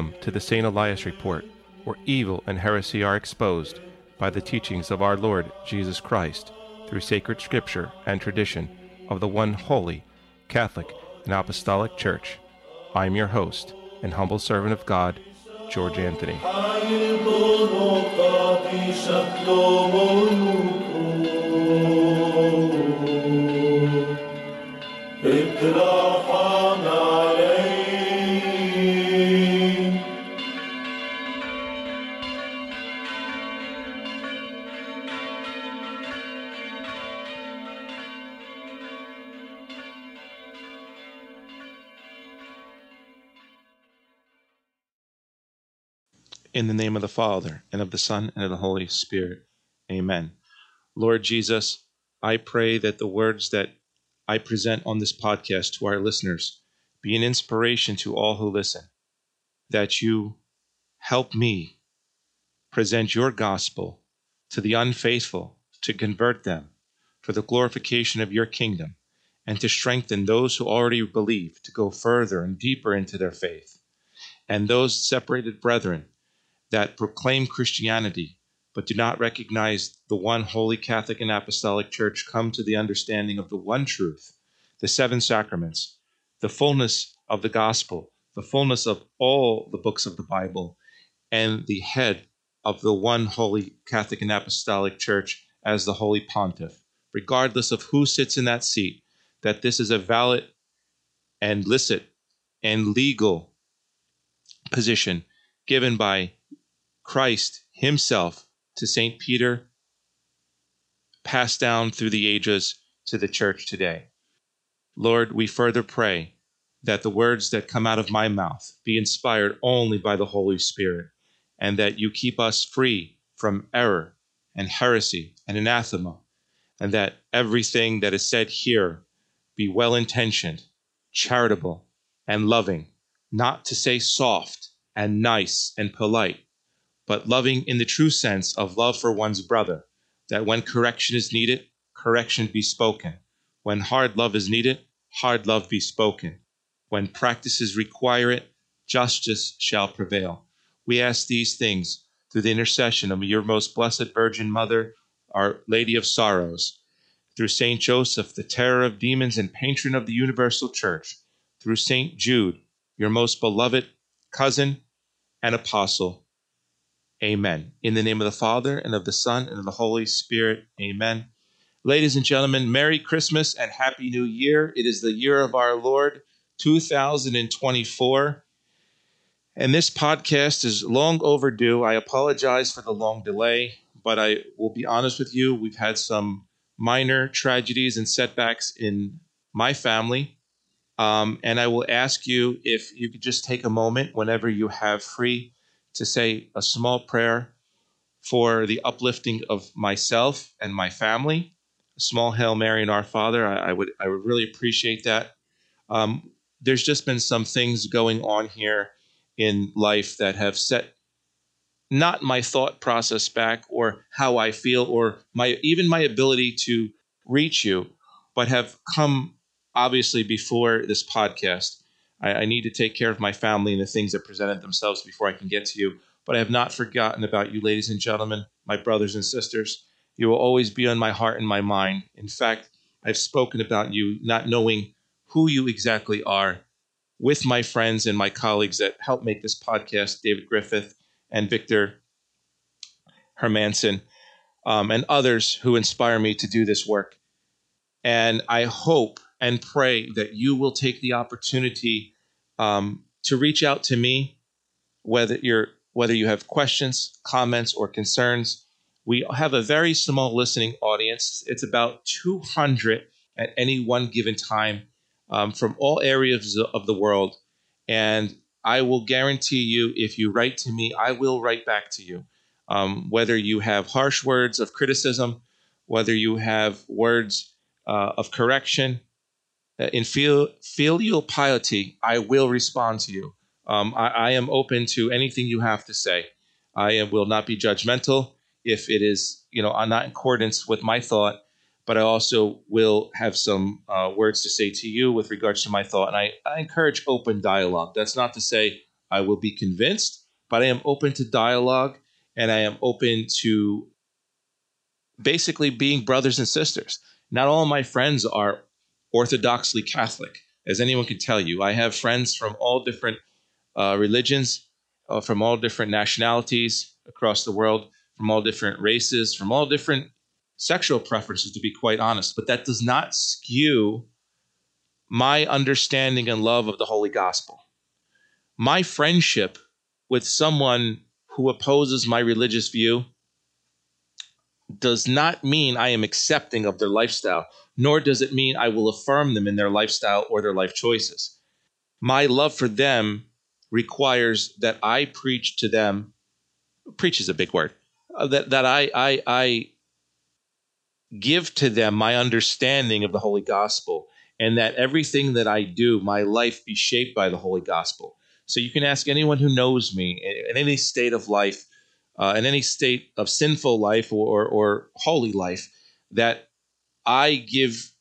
Welcome to the St. Elias Report, where evil and heresy are exposed by the teachings of our Lord Jesus Christ through sacred scripture and tradition of the one holy, Catholic, and Apostolic Church. I am your host and humble servant of God, George Anthony. Name of the Father, and of the Son, and of the Holy Spirit. Amen. Lord Jesus, I pray that the words that I present on this podcast to our listeners be an inspiration to all who listen, that you help me present your gospel to the unfaithful, to convert them for the glorification of your kingdom, and to strengthen those who already believe to go further and deeper into their faith, and those separated brethren that proclaim Christianity but do not recognize the one holy Catholic and Apostolic Church come to the understanding of the one truth, the seven sacraments, the fullness of the gospel, the fullness of all the books of the Bible, and the head of the one holy Catholic and Apostolic Church as the Holy Pontiff, regardless of who sits in that seat, that this is a valid and licit and legal position given by Christ Himself to St. Peter, passed down through the ages to the church today. Lord, we further pray that the words that come out of my mouth be inspired only by the Holy Spirit, and that you keep us free from error and heresy and anathema, and that everything that is said here be well intentioned, charitable, and loving, not to say soft and nice and polite but loving in the true sense of love for one's brother, that when correction is needed, correction be spoken. When hard love is needed, hard love be spoken. When practices require it, justice shall prevail. We ask these things through the intercession of your most blessed Virgin Mother, Our Lady of Sorrows, through Saint Joseph, the terror of demons and patron of the universal church, through Saint Jude, your most beloved cousin and apostle, Amen. In the name of the Father, and of the Son, and of the Holy Spirit. Amen. Ladies and gentlemen, Merry Christmas and Happy New Year. It is the year of our Lord, 2024. And this podcast is long overdue. I apologize for the long delay, but I will be honest with you. We've had some minor tragedies and setbacks in my family. Um, and I will ask you if you could just take a moment whenever you have free to say a small prayer for the uplifting of myself and my family. A small Hail Mary and Our Father. I, I would I would really appreciate that. Um, there's just been some things going on here in life that have set not my thought process back or how I feel or my even my ability to reach you, but have come obviously before this podcast. I, I need to take care of my family and the things that presented themselves before I can get to you. But I have not forgotten about you, ladies and gentlemen, my brothers and sisters. You will always be on my heart and my mind. In fact, I've spoken about you not knowing who you exactly are with my friends and my colleagues that help make this podcast, David Griffith and Victor Hermanson, um, and others who inspire me to do this work. And I hope and pray that you will take the opportunity um, to reach out to me, whether you're whether you have questions, comments, or concerns. We have a very small listening audience. It's about 200 at any one given time um, from all areas of the world. And I will guarantee you, if you write to me, I will write back to you. Um, whether you have harsh words of criticism, whether you have words uh, of correction, in fil- filial piety, I will respond to you. Um, I, I, am open to anything you have to say. I am, will not be judgmental. if it is, you know, not in accordance with my thought. But I also will have some uh, words to say to you with regards to my thought. And I, I encourage open dialogue. That's not to say I will be convinced, but I am open to dialogue and I am open to basically being brothers and sisters. Not all my friends are orthodoxly Catholic, as anyone can tell you. I have friends from all different uh, religions, uh, from all different nationalities across the world, from all different races, from all different sexual preferences, to be quite honest. But that does not skew my understanding and love of the Holy Gospel. My friendship with someone who opposes my religious view does not mean I am accepting of their lifestyle, nor does it mean I will affirm them in their lifestyle or their life choices. My love for them requires that I preach to them. Preach is a big word. Uh, that that I I I give to them my understanding of the Holy Gospel, and that everything that I do, my life be shaped by the Holy Gospel. So you can ask anyone who knows me in any state of life, uh, in any state of sinful life or, or holy life, that I give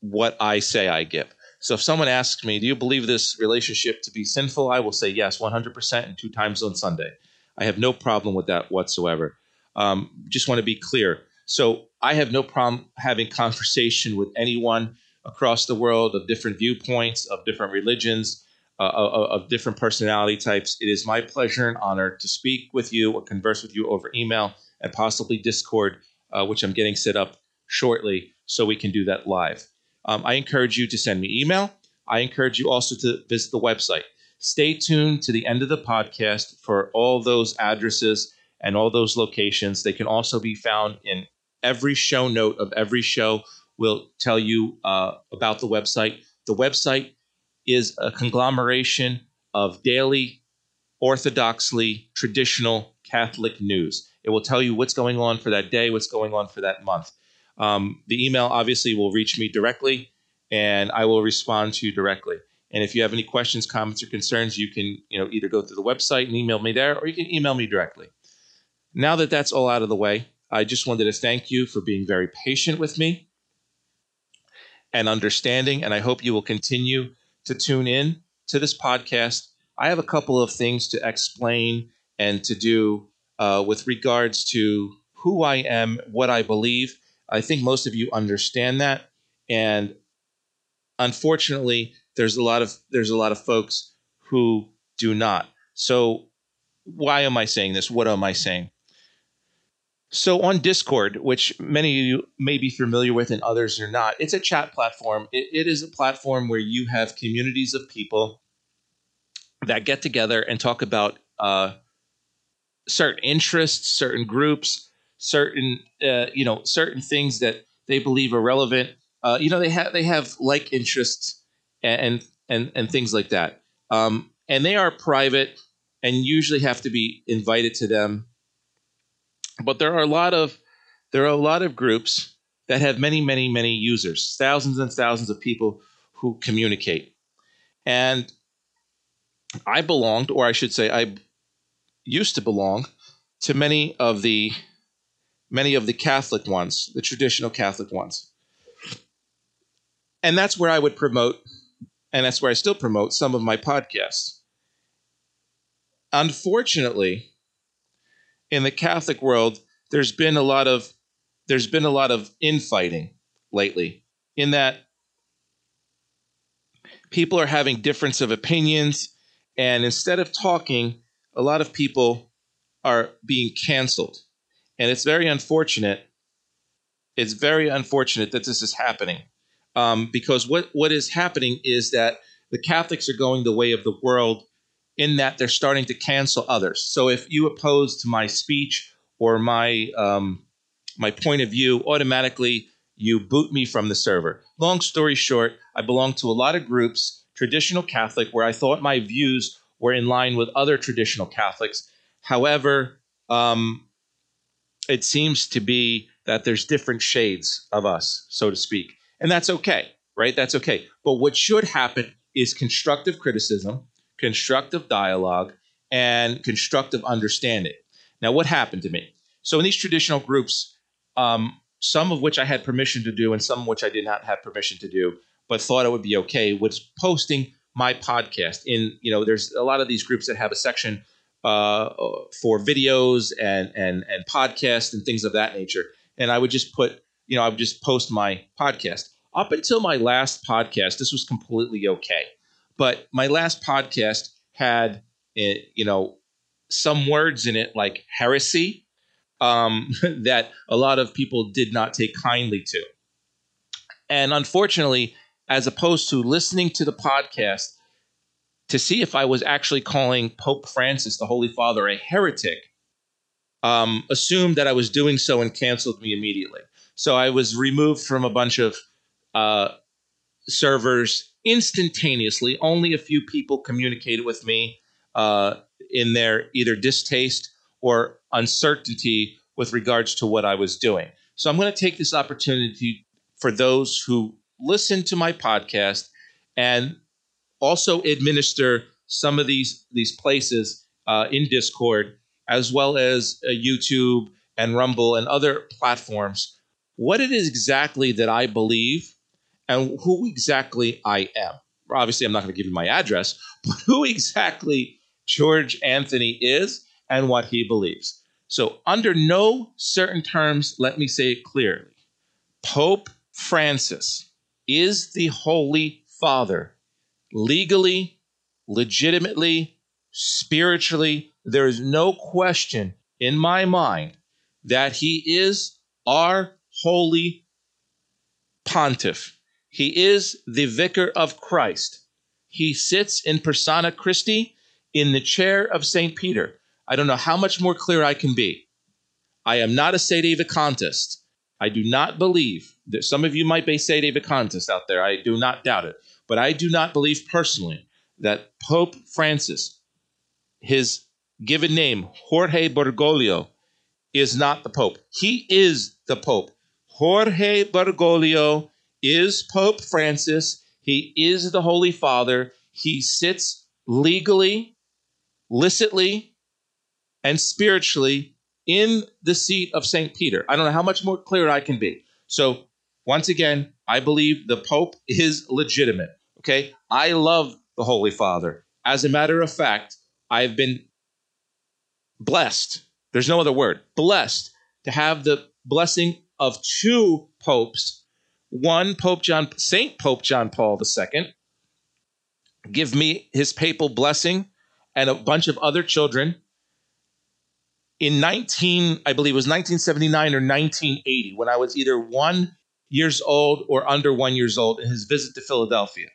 what I say I give. So if someone asks me, Do you believe this relationship to be sinful? I will say yes, 100% and two times on Sunday. I have no problem with that whatsoever. Um, just want to be clear. So I have no problem having conversation with anyone across the world of different viewpoints, of different religions, uh, of, of, different personality types. It is my pleasure and honor to speak with you or converse with you over email and possibly Discord, uh, which I'm getting set up shortly so we can do that live. Um, I encourage you to send me email. I encourage you also to visit the website. Stay tuned to the end of the podcast for all those addresses and all those locations. They can also be found in every show note of every show. Will tell you uh, about the website. The website is a conglomeration of daily, orthodoxly traditional Catholic news. It will tell you what's going on for that day, what's going on for that month. Um, the email obviously will reach me directly, and I will respond to you directly. And if you have any questions, comments, or concerns, you can you know either go through the website and email me there, or you can email me directly. Now that that's all out of the way, I just wanted to thank you for being very patient with me and understanding, and I hope you will continue to tune in to this podcast. I have a couple of things to explain and to do uh, with regards to who I am, what I believe. I think most of you understand that, and unfortunately, there's a lot of there's a lot of folks who do not. So, why am I saying this? What am I saying? So on Discord, which many of you may be familiar with and others are not, it's a chat platform. it, it is a platform where you have communities of people that get together and talk about uh, certain interests, certain groups, certain uh, you know certain things that they believe are relevant. Uh, you know they have they have like interests and and and things like that. Um, and they are private and usually have to be invited to them but there are a lot of there are a lot of groups that have many, many, many users, thousands and thousands of people who communicate. And I belonged, or I should say, I used to belong to many of the many of the Catholic ones, the traditional Catholic ones. And that's where I would promote, and that's where I still promote some of my podcasts. Unfortunately, in the Catholic world, there's been a lot of there's been a lot of infighting lately. In that people are having difference of opinions, and instead of talking, a lot of people are being canceled, and it's very unfortunate. It's very unfortunate that this is happening, um, because what what is happening is that the Catholics are going the way of the world in that they're starting to cancel others. So if you oppose to my speech or my um, my point of view, automatically you boot me from the server. Long story short, I belong to a lot of groups, traditional Catholic, where I thought my views were in line with other traditional Catholics. However, um, it seems to be that there's different shades of us, so to speak. And that's okay, right? That's okay. But what should happen is constructive criticism constructive dialogue, and constructive understanding. Now, what happened to me? So in these traditional groups, um, some of which I had permission to do and some of which I did not have permission to do, but thought it would be okay, was posting my podcast. In you know, there's a lot of these groups that have a section uh, for videos and and and podcasts and things of that nature, and I would just put you know I would just post my podcast. Up until my last podcast, this was completely okay, but my last podcast had you know some words in it like heresy um, that a lot of people did not take kindly to. And unfortunately, as opposed to listening to the podcast to see if I was actually calling Pope Francis, the Holy Father, a heretic, um, assumed that I was doing so and canceled me immediately. So I was removed from a bunch of uh, servers instantaneously. Only a few people communicated with me uh, in their either distaste or uncertainty with regards to what I was doing. So I'm going to take this opportunity for those who listen to my podcast and also administer some of these these places uh, in Discord as well as uh, YouTube and Rumble and other platforms. What it is exactly that I believe and who exactly I am. Obviously, I'm not going to give you my address, but who exactly George Anthony is and what he believes. So, under no certain terms, let me say it clearly Pope Francis is the Holy Father legally, legitimately, spiritually. There is no question in my mind that he is our holy pontiff. He is the vicar of Christ. He sits in persona Christi in the chair of St. Peter. I don't know how much more clear I can be. I am not a sede vacantist. I do not believe that some of you might be sede vacantists out there. I do not doubt it. But I do not believe personally that Pope Francis, his given name, Jorge Bergoglio, is not the Pope. He is the Pope. Jorge Bergoglio is Pope Francis. He is the Holy Father. He sits legally, licitly, and spiritually in the seat of St. Peter. I don't know how much more clear I can be. So, once again, I believe the Pope is legitimate. Okay. I love the Holy Father. As a matter of fact, I've been blessed. There's no other word. Blessed to have the blessing of two popes. One, Pope John, Saint Pope John Paul II, give me his papal blessing and a bunch of other children in 19 i believe it was 1979 or 1980 when i was either one years old or under one years old in his visit to philadelphia.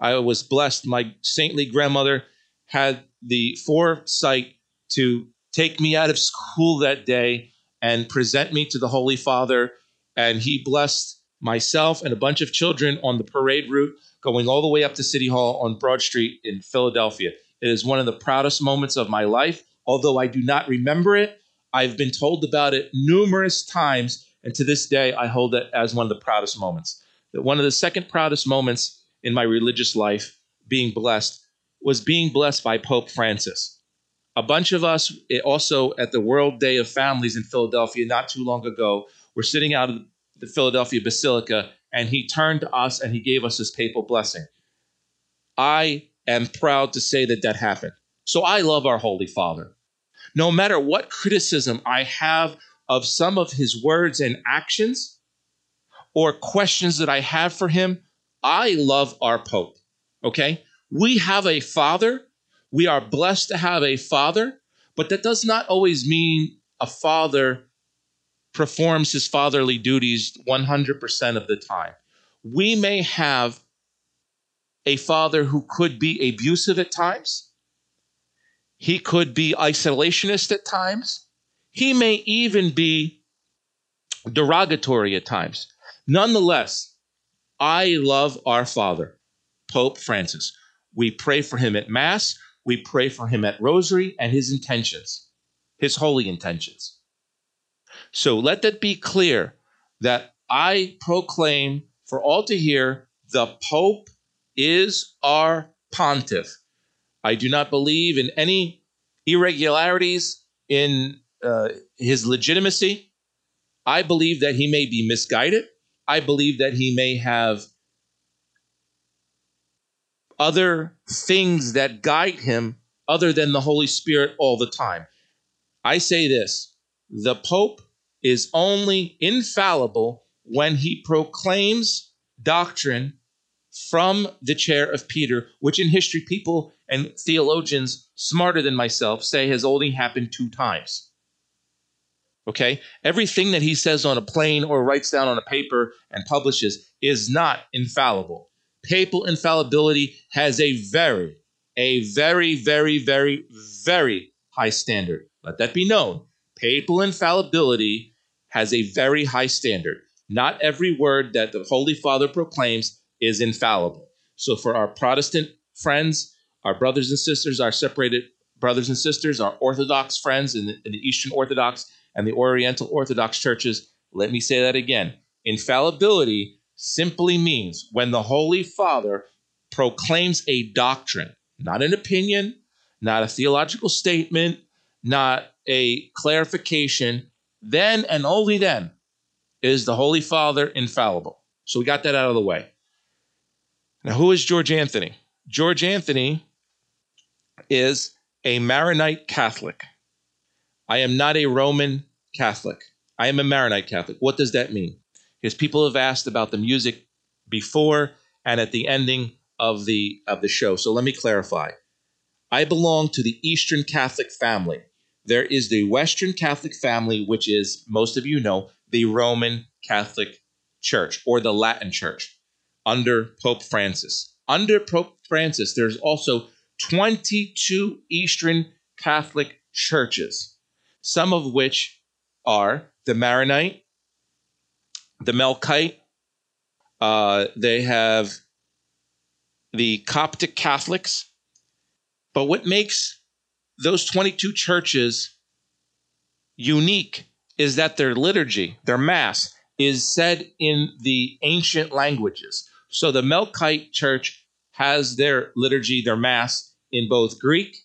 I was blessed. My saintly grandmother had the foresight to take me out of school that day and present me to the holy father and he blessed myself and a bunch of children on the parade route going all the way up to city hall on broad street in philadelphia. It is one of the proudest moments of my life. Although I do not remember it, I've been told about it numerous times, and to this day, I hold it as one of the proudest moments. That one of the second proudest moments in my religious life, being blessed, was being blessed by Pope Francis. A bunch of us, eh, also at the World Day of Families in Philadelphia, not too long ago, were sitting out of the Philadelphia Basilica, and he turned to us and he gave us his papal blessing. I am proud to say that that happened. So I love our Holy Father no matter what criticism I have of some of his words and actions or questions that I have for him, I love our Pope. Okay? We have a father. We are blessed to have a father, but that does not always mean a father performs his fatherly duties 100% of the time. We may have a father who could be abusive at times he could be isolationist at times. He may even be derogatory at times. Nonetheless, I love our Father, Pope Francis. We pray for him at Mass, we pray for him at Rosary and his intentions, his holy intentions. So let that be clear that I proclaim for all to hear the Pope is our pontiff. I do not believe in any irregularities in uh, his legitimacy. I believe that he may be misguided. I believe that he may have other things that guide him other than the Holy Spirit all the time. I say this the Pope is only infallible when he proclaims doctrine from the chair of Peter, which in history people and theologians smarter than myself say has only happened two times. Okay? Everything that he says on a plane or writes down on a paper and publishes is not infallible. Papal infallibility has a very, a very, very, very, very high standard. Let that be known. Papal infallibility has a very high standard. Not every word that the Holy Father proclaims is infallible. So, for our Protestant friends, our brothers and sisters, our separated brothers and sisters, our Orthodox friends in the, in the Eastern Orthodox and the Oriental Orthodox churches, let me say that again. Infallibility simply means when the Holy Father proclaims a doctrine, not an opinion, not a theological statement, not a clarification, then and only then is the Holy Father infallible. So we got that out of the way. Now, who is George Anthony? George Anthony is a Maronite Catholic. I am not a Roman Catholic. I am a Maronite Catholic. What does that mean? Because people have asked about the music before and at the ending of the of the show. So let me clarify. I belong to the Eastern Catholic family. There is the Western Catholic family, which is, most of you know, the Roman Catholic Church or the Latin Church under Pope Francis. Under Pope Francis, there's also 22 Eastern Catholic churches, some of which are the Maronite, the Melkite, uh, they have the Coptic Catholics. But what makes those 22 churches unique is that their liturgy, their mass, is said in the ancient languages. So the Melkite church has their liturgy, their mass, in both Greek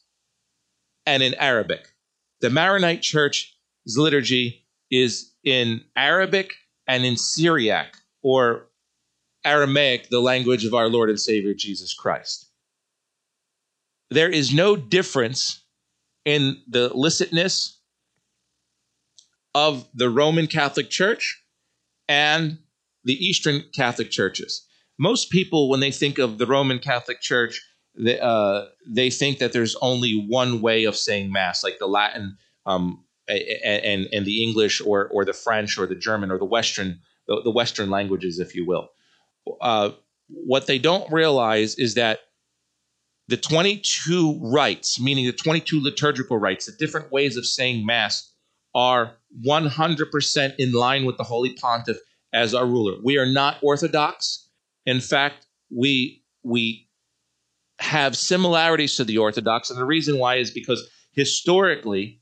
and in Arabic. The Maronite church's liturgy is in Arabic and in Syriac, or Aramaic, the language of our Lord and Savior Jesus Christ. There is no difference in the licitness of the Roman Catholic Church and the Eastern Catholic churches. Most people, when they think of the Roman Catholic Church, they, uh, they think that there's only one way of saying Mass, like the Latin um, and, and the English or, or the French or the German or the Western, the, Western languages, if you will. Uh, what they don't realize is that the 22 rites, meaning the 22 liturgical rites, the different ways of saying Mass, are 100% in line with the Holy Pontiff as our ruler. We are not Orthodox. In fact, we we have similarities to the Orthodox, and the reason why is because historically,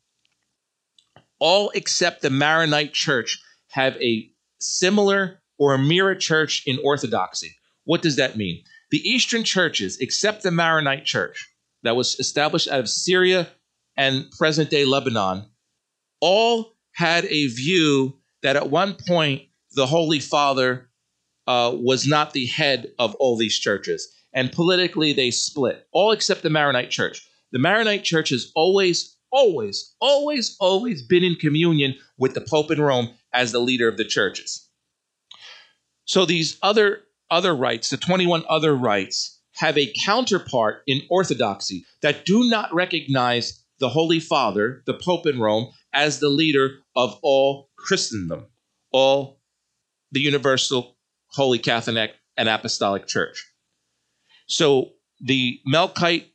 all except the Maronite Church have a similar or a mirror church in Orthodoxy. What does that mean? The Eastern churches, except the Maronite Church that was established out of Syria and present day Lebanon, all had a view that at one point the Holy Father uh, was not the head of all these churches. And politically, they split, all except the Maronite Church. The Maronite Church has always, always, always, always been in communion with the Pope in Rome as the leader of the churches. So these other other rites, the 21 other rites, have a counterpart in Orthodoxy that do not recognize the Holy Father, the Pope in Rome, as the leader of all Christendom, all the universal Holy Catholic and Apostolic Church. So the Melkite,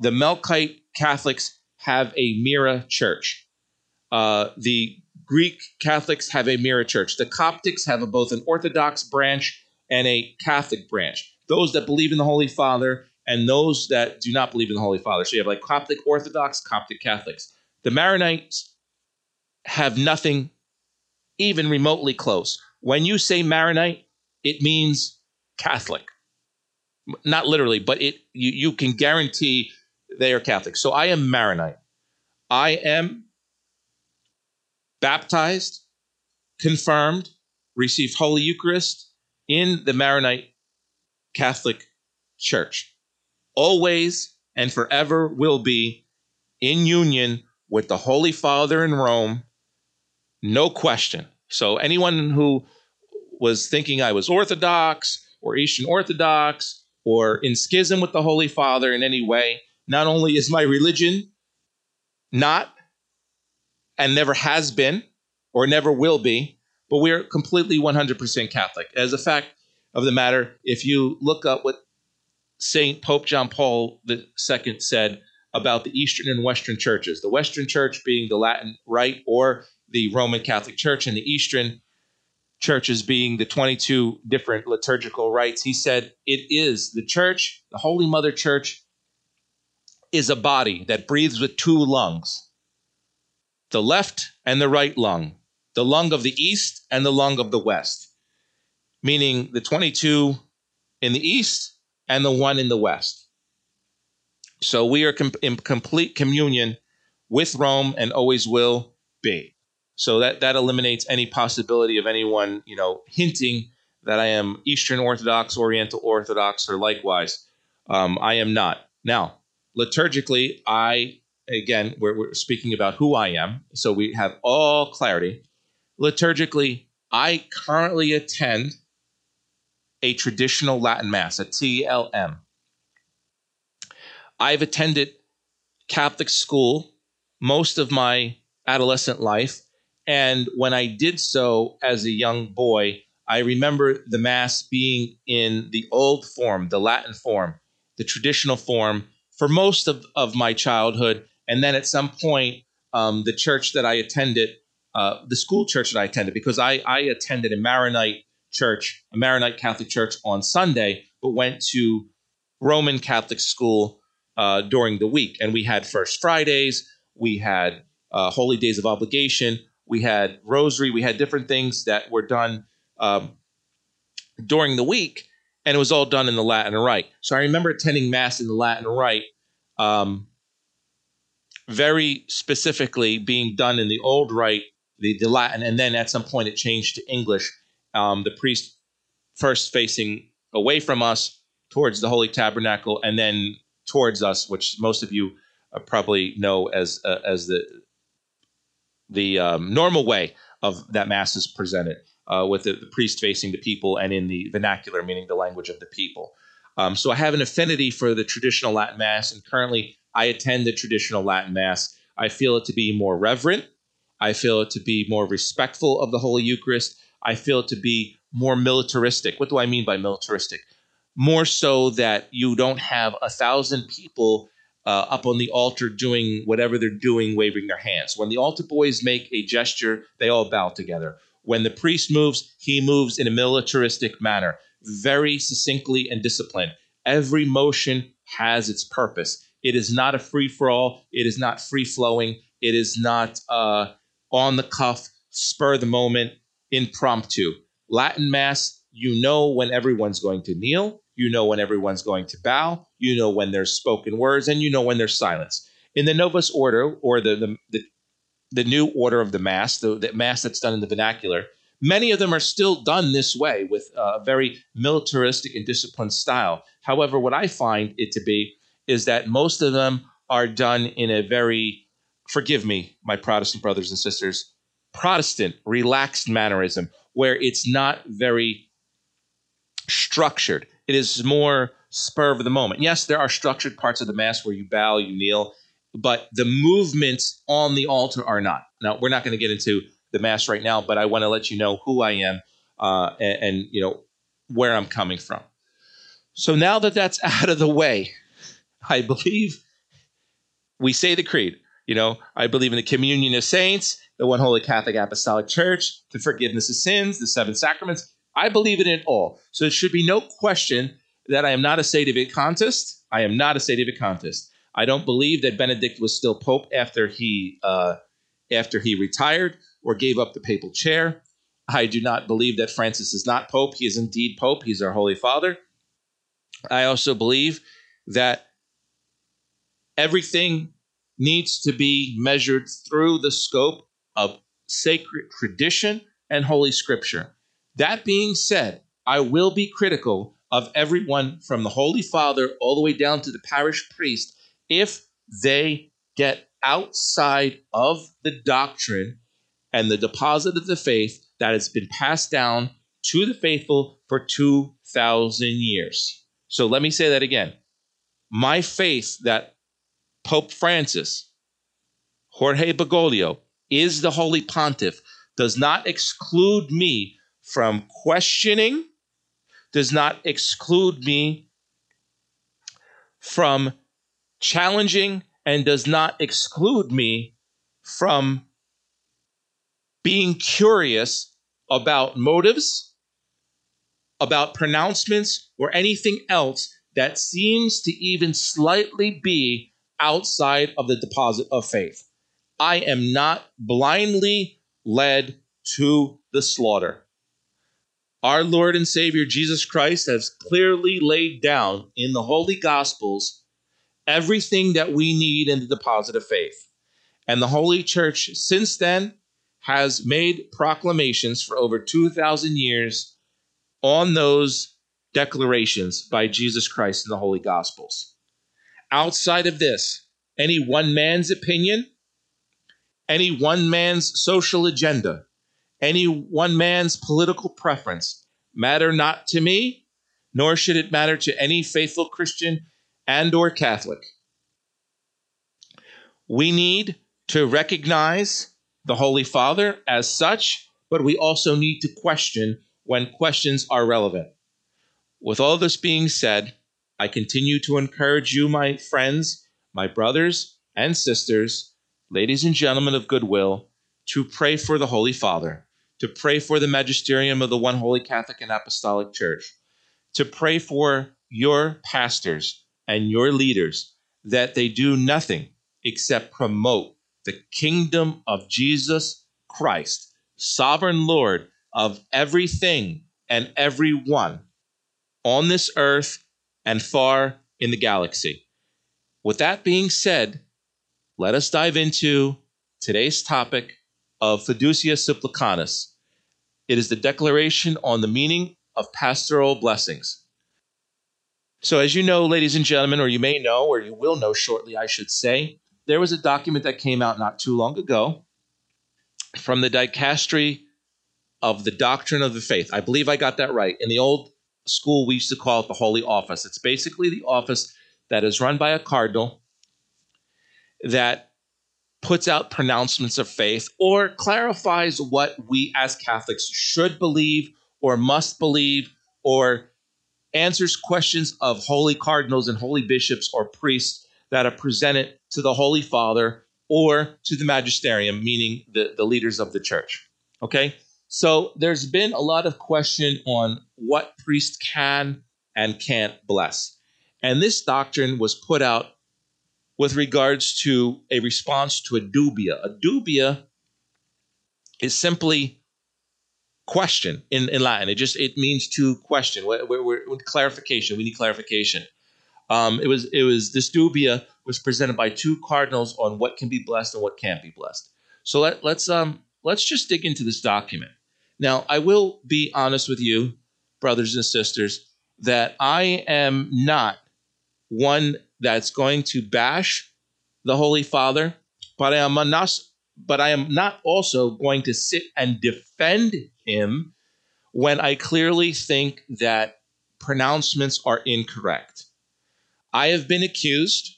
the Melkite Catholics have a Mirror Church. Uh, the Greek Catholics have a Mirror Church. The Coptics have a, both an Orthodox branch and a Catholic branch. Those that believe in the Holy Father and those that do not believe in the Holy Father. So you have like Coptic Orthodox, Coptic Catholics. The Maronites have nothing even remotely close. When you say Maronite, it means Catholic. Not literally, but it you, you can guarantee they are Catholic. So I am Maronite. I am baptized, confirmed, received Holy Eucharist in the Maronite Catholic Church. Always and forever will be in union with the Holy Father in Rome, no question. So, anyone who was thinking I was Orthodox or Eastern Orthodox or in schism with the Holy Father in any way, not only is my religion not and never has been or never will be, but we're completely 100% Catholic. As a fact of the matter, if you look up what St. Pope John Paul II said about the Eastern and Western churches, the Western church being the Latin Rite or the Roman Catholic Church, and the Eastern churches being the 22 different liturgical rites, he said, It is the church, the Holy Mother Church, is a body that breathes with two lungs the left and the right lung, the lung of the east and the lung of the west, meaning the 22 in the east and the one in the west. So we are com- in complete communion with Rome and always will be. So that, that eliminates any possibility of anyone, you know, hinting that I am Eastern Orthodox, Oriental Orthodox, or likewise. Um, I am not. Now, liturgically, I, again, we're, we're speaking about who I am, so we have all clarity. Liturgically, I currently attend a traditional Latin Mass, a TLM. I've attended Catholic school most of my adolescent life. And when I did so as a young boy, I remember the Mass being in the old form, the Latin form, the traditional form, for most of, of my childhood. And then at some point, um, the church that I attended, uh, the school church that I attended, because I, I attended a Maronite church, a Maronite Catholic church on Sunday, but went to Roman Catholic school uh, during the week. And we had First Fridays, we had uh, Holy Days of Obligation, we had Rosary, we had different things that were done um, during the week and it was all done in the Latin Rite. So I remember attending Mass in the Latin Rite, um, very specifically being done in the old Rite, the, the Latin, and then at some point it changed to English. Um, the priest first facing away from us towards the Holy Tabernacle, and then towards us, which most of you uh, probably know as uh, as the the um, normal way of that Mass is presented uh, with the, the, priest facing the people and in the vernacular, meaning the language of the people. Um, so I have an affinity for the traditional Latin Mass, and currently I attend the traditional Latin Mass. I feel it to be more reverent. I feel it to be more respectful of the Holy Eucharist. I feel it to be more militaristic. What do I mean by militaristic? More so that you don't have a thousand people uh, up on the altar doing whatever they're doing, waving their hands. When the altar boys make a gesture, they all bow together. When the priest moves, he moves in a militaristic manner, very succinctly and disciplined. Every motion has its purpose. It is not a free for all. It is not free flowing. It is not uh, on the cuff, spur the moment, impromptu. Latin Mass, you know when everyone's going to kneel, you know when everyone's going to bow, you know when there's spoken words, and you know when there's silence. In the Novus Ordo, or the, the, the the new order of the mass, the, the, mass that's done in the vernacular, many of them are still done this way with a very militaristic and disciplined style. However, what I find it to be is that most of them are done in a very, forgive me, my Protestant brothers and sisters, Protestant, relaxed mannerism, where it's not very structured. It is more spur of the moment. Yes, there are structured parts of the Mass where you bow, you kneel, but the movements on the altar are not. Now, we're not going to get into the mass right now, but I want to let you know who I am uh, and, and, you know where I'm coming from. So now that that's out of the way, I believe we say the creed. You know, I believe in the communion of saints, the one holy Catholic Apostolic Church, the forgiveness of sins, the seven sacraments. I believe in it all. So there should be no question that I am not a sedevacantist. I am not a sedevacantist. I don't believe that Benedict was still pope after he uh, after he retired or gave up the papal chair. I do not believe that Francis is not pope. He is indeed pope. He's our Holy Father. I also believe that everything needs to be measured through the scope of sacred tradition and Holy Scripture. That being said, I will be critical of everyone from the Holy Father all the way down to the parish priest if they get outside of the doctrine and the deposit of the faith that has been passed down to the faithful for 2,000 years. So let me say that again. My faith that Pope Francis, Jorge Bergoglio, is the Holy Pontiff does not exclude me from questioning, does not exclude me from challenging, and does not exclude me from being curious about motives, about pronouncements, or anything else that seems to even slightly be outside of the deposit of faith. I am not blindly led to the slaughter. Our Lord and Savior Jesus Christ has clearly laid down in the Holy Gospels everything that we need in the deposit of faith. And the Holy Church, since then, has made proclamations for over 2,000 years on those declarations by Jesus Christ in the Holy Gospels. Outside of this, any one man's opinion, any one man's social agenda, any one man's political preference matter not to me, nor should it matter to any faithful Christian and or Catholic. We need to recognize the Holy Father as such, but we also need to question when questions are relevant. With all this being said, I continue to encourage you, my friends, my brothers and sisters, ladies and gentlemen of goodwill, to pray for the Holy Father, to pray for the magisterium of the one holy Catholic and Apostolic Church, to pray for your pastors and your leaders that they do nothing except promote the kingdom of Jesus Christ, sovereign Lord of everything and everyone on this earth and far in the galaxy. With that being said, let us dive into today's topic of Fiducia Supplicans. It is the declaration on the meaning of pastoral blessings. So, as you know, ladies and gentlemen, or you may know, or you will know shortly, I should say, there was a document that came out not too long ago from the dicastery of the doctrine of the faith. I believe I got that right. In the old school, we used to call it the Holy Office. It's basically the office that is run by a cardinal that puts out pronouncements of faith or clarifies what we as Catholics should believe or must believe or answers questions of holy cardinals and holy bishops or priests that are presented to the Holy Father or to the magisterium, meaning the, the leaders of the church. Okay? So there's been a lot of question on what priest can and can't bless. And this doctrine was put out with regards to a response to a dubia. A dubia is simply question in, in Latin. It just it means to question. We're, we're, we're clarification. We need clarification. Um, it was it was this dubia was presented by two cardinals on what can be blessed and what can't be blessed. So let, let's um let's just dig into this document. Now, I will be honest with you, brothers and sisters, that I am not one that's going to bash the Holy Father, but I am not but I am not also going to sit and defend him when I clearly think that pronouncements are incorrect. I have been accused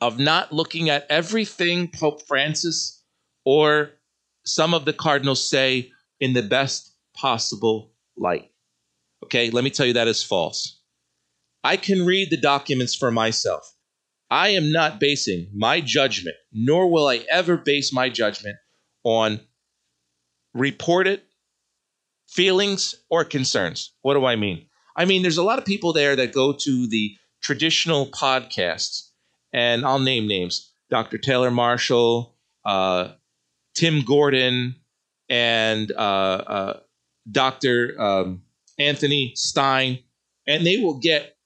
of not looking at everything Pope Francis or some of the cardinals say in the best possible light. Okay, let me tell you that is false. I can read the documents for myself. I am not basing my judgment, nor will I ever base my judgment on reported feelings or concerns. What do I mean? I mean, there's a lot of people there that go to the traditional podcasts, and I'll name names Dr. Taylor Marshall, uh, Tim Gordon, and uh, uh, Dr. Um, Anthony Stine, and they will get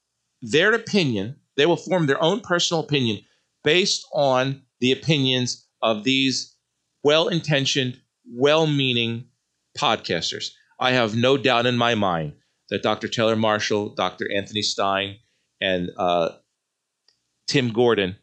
their opinion, they will form their own personal opinion based on the opinions of these well intentioned, well meaning podcasters. I have no doubt in my mind that Dr. Taylor Marshall, Dr. Anthony Stine, and uh, Tim Gordon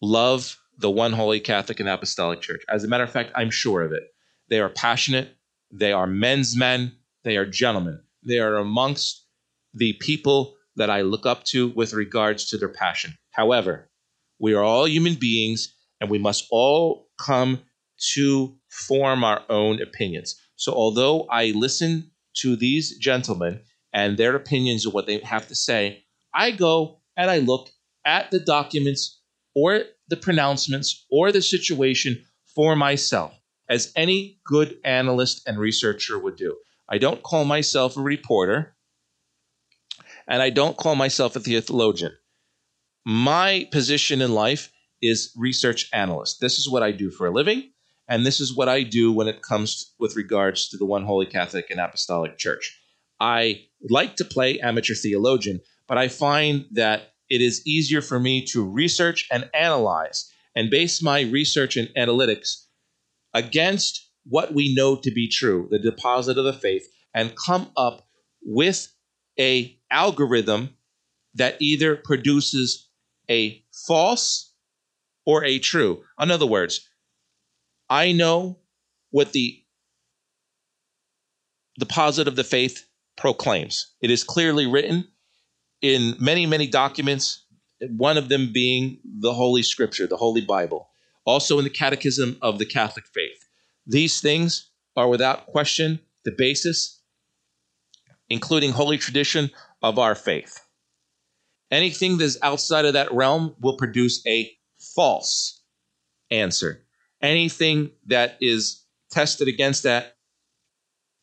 love the one holy Catholic and Apostolic Church. As a matter of fact, I'm sure of it. They are passionate, they are men's men, they are gentlemen. They are amongst the people that I look up to with regards to their passion. However, we are all human beings and we must all come to form our own opinions. So, although I listen to these gentlemen and their opinions of what they have to say, I go and I look at the documents or the pronouncements or the situation for myself, as any good analyst and researcher would do. I don't call myself a reporter, and I don't call myself a theologian. My position in life is research analyst. This is what I do for a living, and this is what I do when it comes with regards to the one holy Catholic and Apostolic Church. I like to play amateur theologian, but I find that it is easier for me to research and analyze and base my research and analytics against what we know to be true, the deposit of the faith, and come up with a algorithm that either produces a false or a true. In other words, I know what the deposit of the faith proclaims. It is clearly written in many, many documents, one of them being the Holy Scripture, the Holy Bible, also in the Catechism of the Catholic Faith. These things are without question the basis, including holy tradition of our faith. Anything that's outside of that realm will produce a false answer. Anything that is tested against that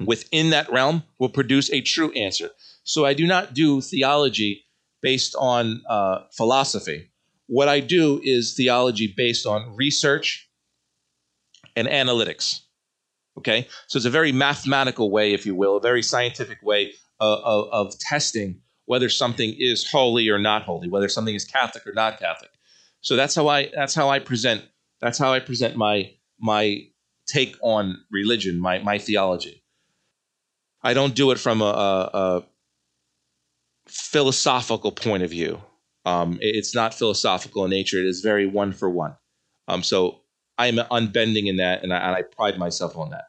within that realm will produce a true answer. So I do not do theology based on uh, philosophy. What I do is theology based on research and analytics. Okay, so it's a very mathematical way, if you will, a very scientific way of, of, testing whether something is holy or not holy, whether something is Catholic or not Catholic. So that's how I that's how I present that's how I present my my take on religion, my my theology. I don't do it from a, a, a philosophical point of view. Um, it's not philosophical in nature. It is very one for one. Um, so I'm unbending in that, and I, and I pride myself on that.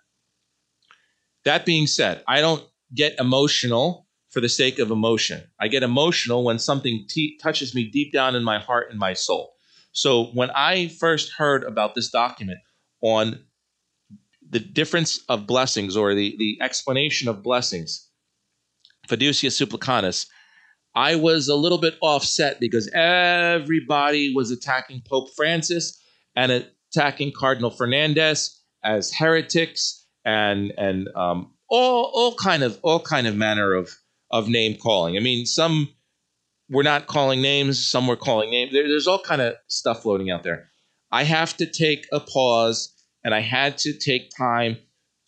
That being said, I don't get emotional for the sake of emotion. I get emotional when something t- touches me deep down in my heart and my soul. So when I first heard about this document on the difference of blessings or the, the explanation of blessings, fiducia supplicans, I was a little bit offset because everybody was attacking Pope Francis and attacking Cardinal Fernandez as heretics and and um, all all kind of all kind of manner of of name calling. I mean, some were not calling names, some were calling names. There, there's all kind of stuff floating out there. I have to take a pause and I had to take time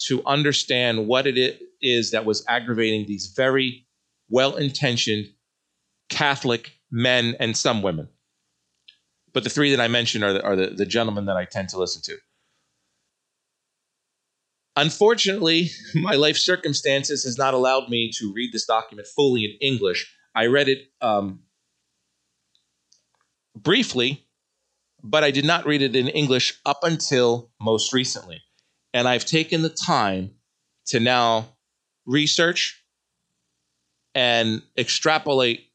to understand what it is that was aggravating these very well intentioned Catholic men and some women. But the three that I mentioned are the, are the, the gentlemen that I tend to listen to. Unfortunately, my life circumstances has not allowed me to read this document fully in English. I read it um, briefly but I did not read it in English up until most recently. And I've taken the time to now research and extrapolate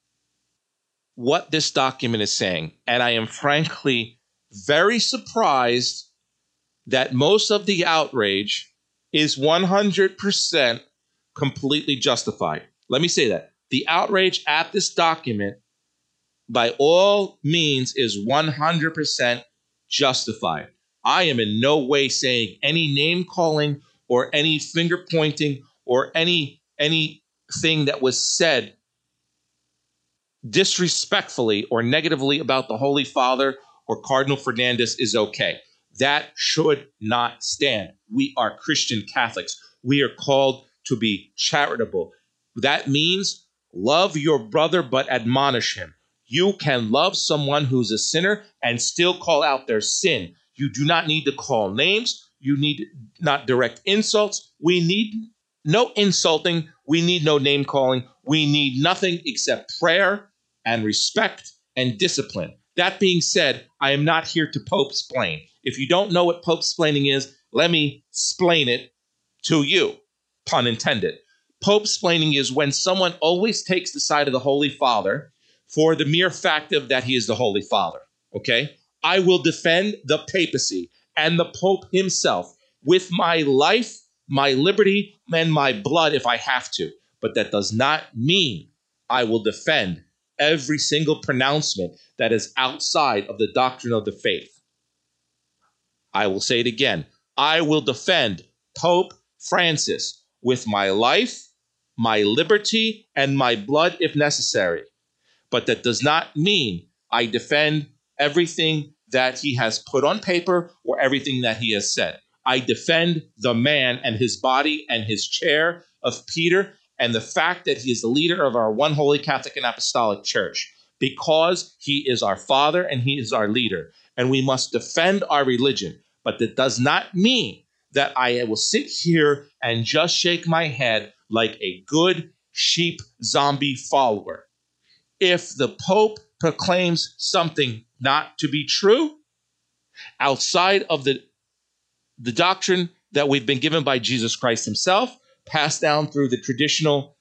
what this document is saying. And I am frankly very surprised that most of the outrage is 100% completely justified. Let me say that. The outrage at this document by all means is 100% justified. I am in no way saying any name calling or any finger pointing or any anything that was said disrespectfully or negatively about the Holy Father or Cardinal Fernandez is okay. That should not stand. We are Christian Catholics. We are called to be charitable. That means love your brother but admonish him. You can love someone who's a sinner and still call out their sin. You do not need to call names. You need not direct insults. We need no insulting. We need no name calling. We need nothing except prayer and respect and discipline. That being said, I am not here to pope explain. If you don't know what pope explaining is, let me explain it to you, pun intended. Pope explaining is when someone always takes the side of the Holy Father for the mere fact of that he is the Holy Father. Okay? I will defend the papacy and the Pope himself with my life, my liberty, and my blood if I have to. But that does not mean I will defend every single pronouncement that is outside of the doctrine of the faith. I will say it again. I will defend Pope Francis with my life, my liberty, and my blood if necessary. But that does not mean I defend everything that he has put on paper or everything that he has said. I defend the man and his body and his chair of Peter and the fact that he is the leader of our one holy Catholic and Apostolic Church because he is our father and he is our leader. And we must defend our religion. But that does not mean that I will sit here and just shake my head like a good sheep zombie follower. If the Pope proclaims something not to be true outside of the, the doctrine that we've been given by Jesus Christ himself, passed down through the traditional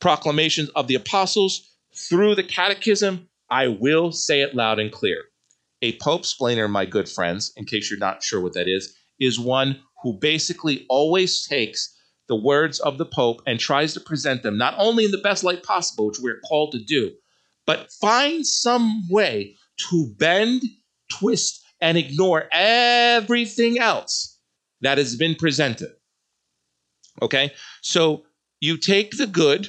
proclamations of the apostles, through the catechism, I will say it loud and clear. A Pope explainer, my good friends, in case you're not sure what that is, is one who basically always takes the words of the Pope and tries to present them not only in the best light possible, which we're called to do, but find some way to bend, twist, and ignore everything else that has been presented. Okay? So you take the good,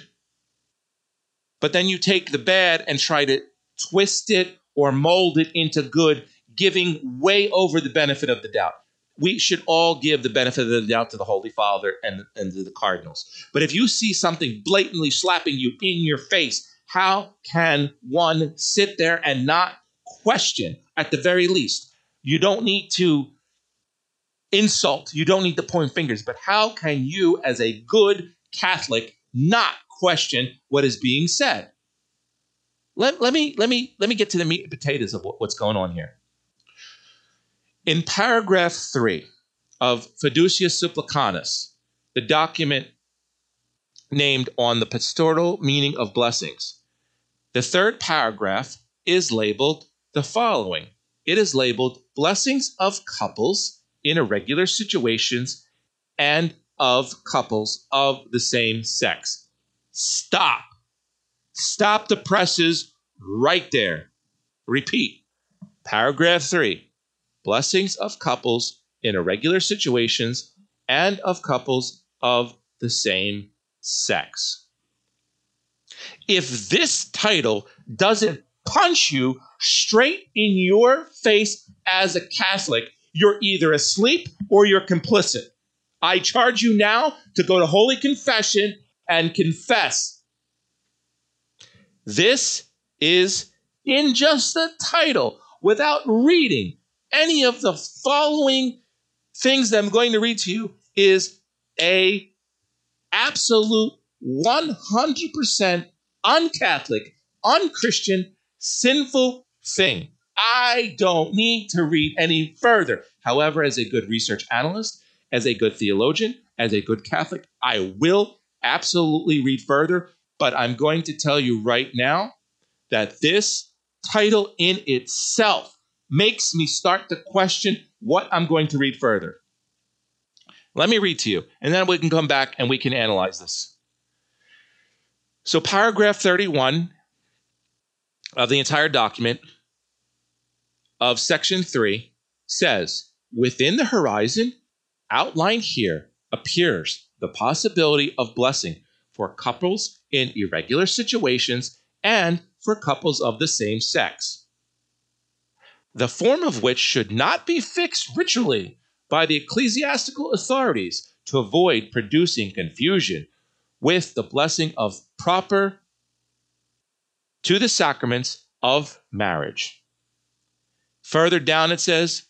but then you take the bad and try to twist it or mold it into good, giving way over the benefit of the doubt. We should all give the benefit of the doubt to the Holy Father and, and to the cardinals. But if you see something blatantly slapping you in your face, how can one sit there and not question at the very least? You don't need to insult, you don't need to point fingers, but how can you, as a good Catholic, not question what is being said? Let, let, me, let, me, let me get to the meat and potatoes of what, what's going on here. In paragraph three of Fiducia Supplicans, the document named on the pastoral meaning of blessings, the third paragraph is labeled the following it is labeled Blessings of Couples in irregular situations and of couples of the same sex. Stop. Stop the presses right there. Repeat. Paragraph three blessings of couples in irregular situations and of couples of the same sex. If this title doesn't punch you straight in your face as a Catholic, you're either asleep or you're complicit. I charge you now to go to Holy Confession and confess. This is in just the title without reading any of the following things that I'm going to read to you is a absolute 100% un-Catholic, un-Christian, sinful thing. I don't need to read any further. However, as a good research analyst, as a good theologian, as a good Catholic, I will absolutely read further. But I'm going to tell you right now that this title in itself makes me start to question what I'm going to read further. Let me read to you, and then we can come back and we can analyze this. So, paragraph 31 of the entire document of section 3 says within the horizon outlined here appears the possibility of blessing for couples in irregular situations and for couples of the same sex. The form of which should not be fixed ritually by the ecclesiastical authorities to avoid producing confusion with the blessing of proper to the sacraments of marriage. Further down, it says,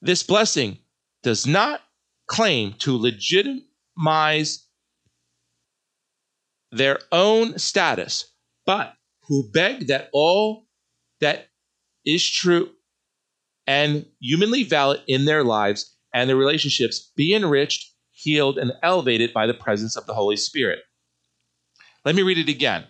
this blessing does not claim to legitimize their own status, but who beg that all that is true and humanly valid in their lives and their relationships be enriched, healed, and elevated by the presence of the Holy Spirit. Let me read it again.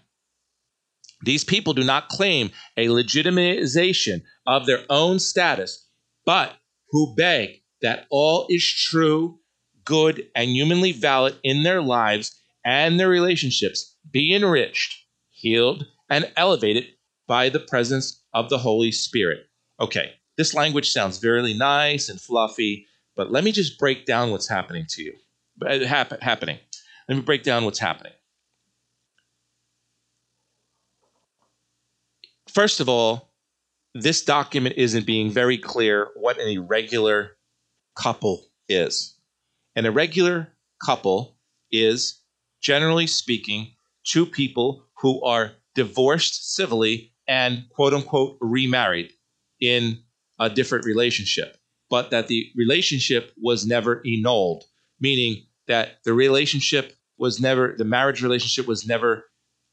These people do not claim a legitimization of their own status, but who beg that all is true, good, and humanly valid in their lives and their relationships be enriched, healed, and elevated by the presence of the Holy Spirit. Okay, this language sounds very nice and fluffy, but let me just break down what's happening to you. Uh, hap- happening. Let me break down what's happening. First of all, this document isn't being very clear what an irregular couple is. An irregular couple is, generally speaking, two people who are divorced civilly and quote unquote remarried in a different relationship, but that the relationship was never annulled, meaning that the relationship was never, the marriage relationship was never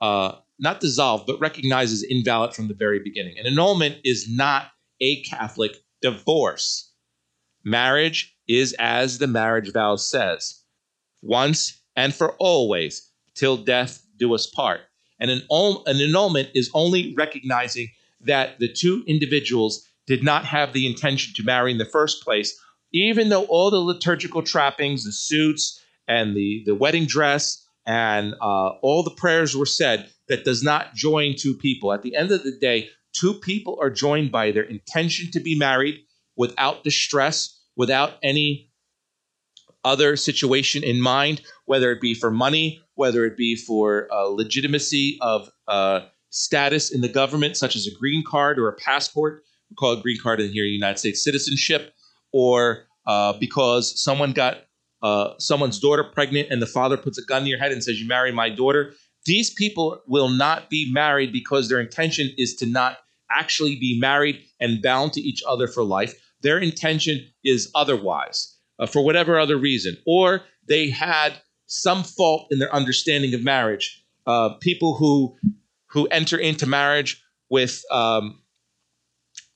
uh, not dissolved, but recognized as invalid from the very beginning. An annulment is not a Catholic divorce. Marriage is as the marriage vow says, once and for always, till death do us part. And an, an annulment is only recognizing that the two individuals did not have the intention to marry in the first place, even though all the liturgical trappings, the suits, and the, the wedding dress, and uh, all the prayers were said, that does not join two people. At the end of the day, two people are joined by their intention to be married without distress, without any other situation in mind, whether it be for money, whether it be for uh, legitimacy of uh, status in the government, such as a green card or a passport. We call it green card in here, United States citizenship, or uh, because someone got uh, someone's daughter pregnant and the father puts a gun to your head and says, "You marry my daughter." These people will not be married because their intention is to not actually be married and bound to each other for life. Their intention is otherwise, uh, for whatever other reason, or they had some fault in their understanding of marriage. Uh, people who who enter into marriage with um,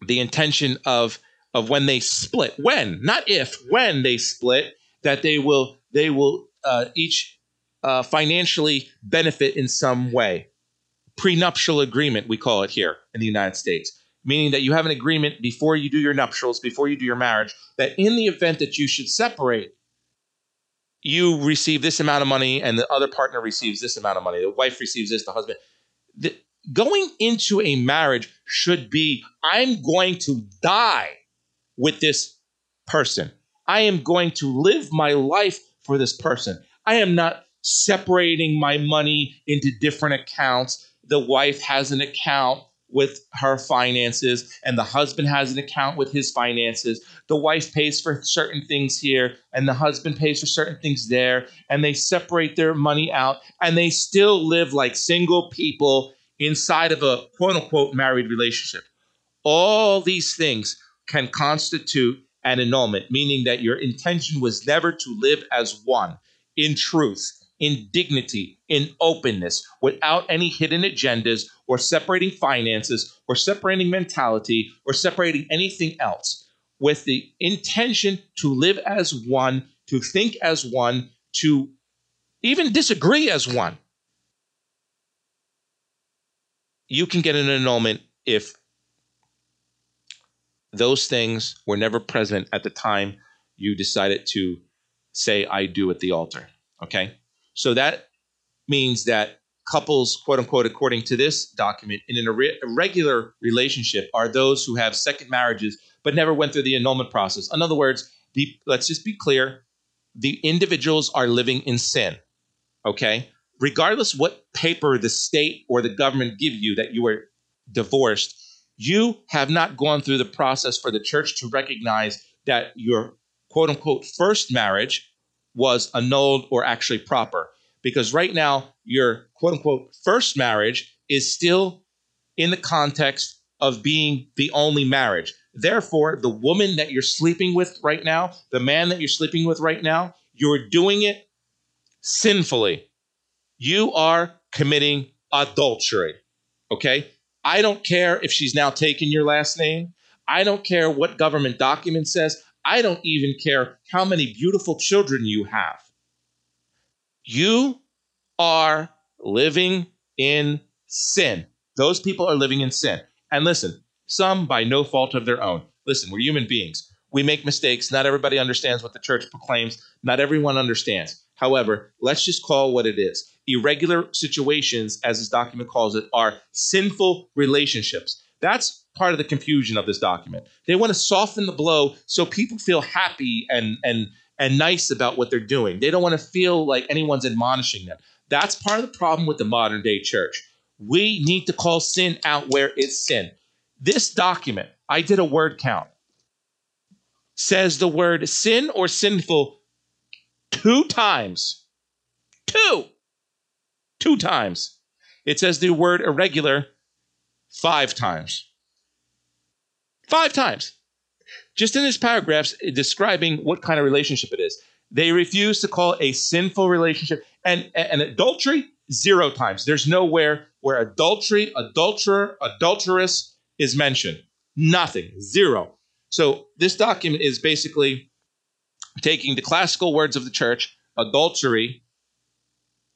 the intention of of when they split, when not if, when they split, that they will they will uh, each uh, financially benefit in some way. Prenuptial agreement, we call it here in the United States, meaning that you have an agreement before you do your nuptials, before you do your marriage, that in the event that you should separate, you receive this amount of money and the other partner receives this amount of money. The wife receives this, the husband. The, going into a marriage should be I'm going to die with this person. I am going to live my life for this person. I am not separating my money into different accounts. The wife has an account with her finances, and the husband has an account with his finances. The wife pays for certain things here, and the husband pays for certain things there, and they separate their money out, and they still live like single people inside of a quote unquote married relationship. All these things can constitute an annulment, meaning that your intention was never to live as one in truth in dignity, in openness, without any hidden agendas or separating finances or separating mentality or separating anything else, with the intention to live as one, to think as one, to even disagree as one. You can get an annulment if those things were never present at the time you decided to say I do at the altar. Okay? So that means that couples, quote unquote, according to this document, in an irregular relationship are those who have second marriages but never went through the annulment process. In other words, the, let's just be clear the individuals are living in sin, okay? Regardless what paper the state or the government give you that you are divorced, you have not gone through the process for the church to recognize that your quote unquote first marriage was annulled or actually proper. Because right now, your quote unquote first marriage is still in the context of being the only marriage. therefore, the woman that you're sleeping with right now, the man that you're sleeping with right now, you're doing it sinfully. You are committing adultery. Okay? I don't care if she's now taken your last name. I don't care what government document says. I don't even care how many beautiful children you have. You are living in sin. Those people are living in sin. And listen, some by no fault of their own. Listen, we're human beings. We make mistakes. Not everybody understands what the church proclaims. Not everyone understands. However, let's just call what it is. Irregular situations, as this document calls it, are sinful relationships. That's part of the confusion of this document. They want to soften the blow so people feel happy and and and nice about what they're doing. They don't want to feel like anyone's admonishing them. That's part of the problem with the modern day church. We need to call sin out where it's sin. This document, I did a word count, says the word sin or sinful two times. Two. Two times. It says the word irregular five times. Five times. Just in this paragraphs eh, describing what kind of relationship it is. They refuse to call a sinful relationship. And, and adultery, zero times. There's nowhere where adultery, adulterer, adulteress is mentioned. Nothing. Zero. So this document is basically taking the classical words of the church, adultery,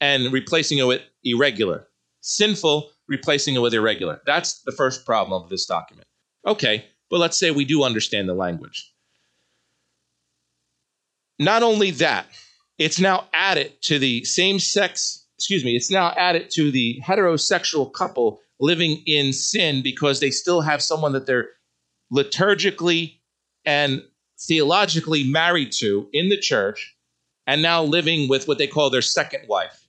and replacing it with irregular. Sinful, replacing it with irregular. That's the first problem of this document. Okay, but let's say we do understand the language. Not only that, it's now added to the same sex, excuse me, it's now added to the heterosexual couple living in sin because they still have someone that they're liturgically and theologically married to in the church and now living with what they call their second wife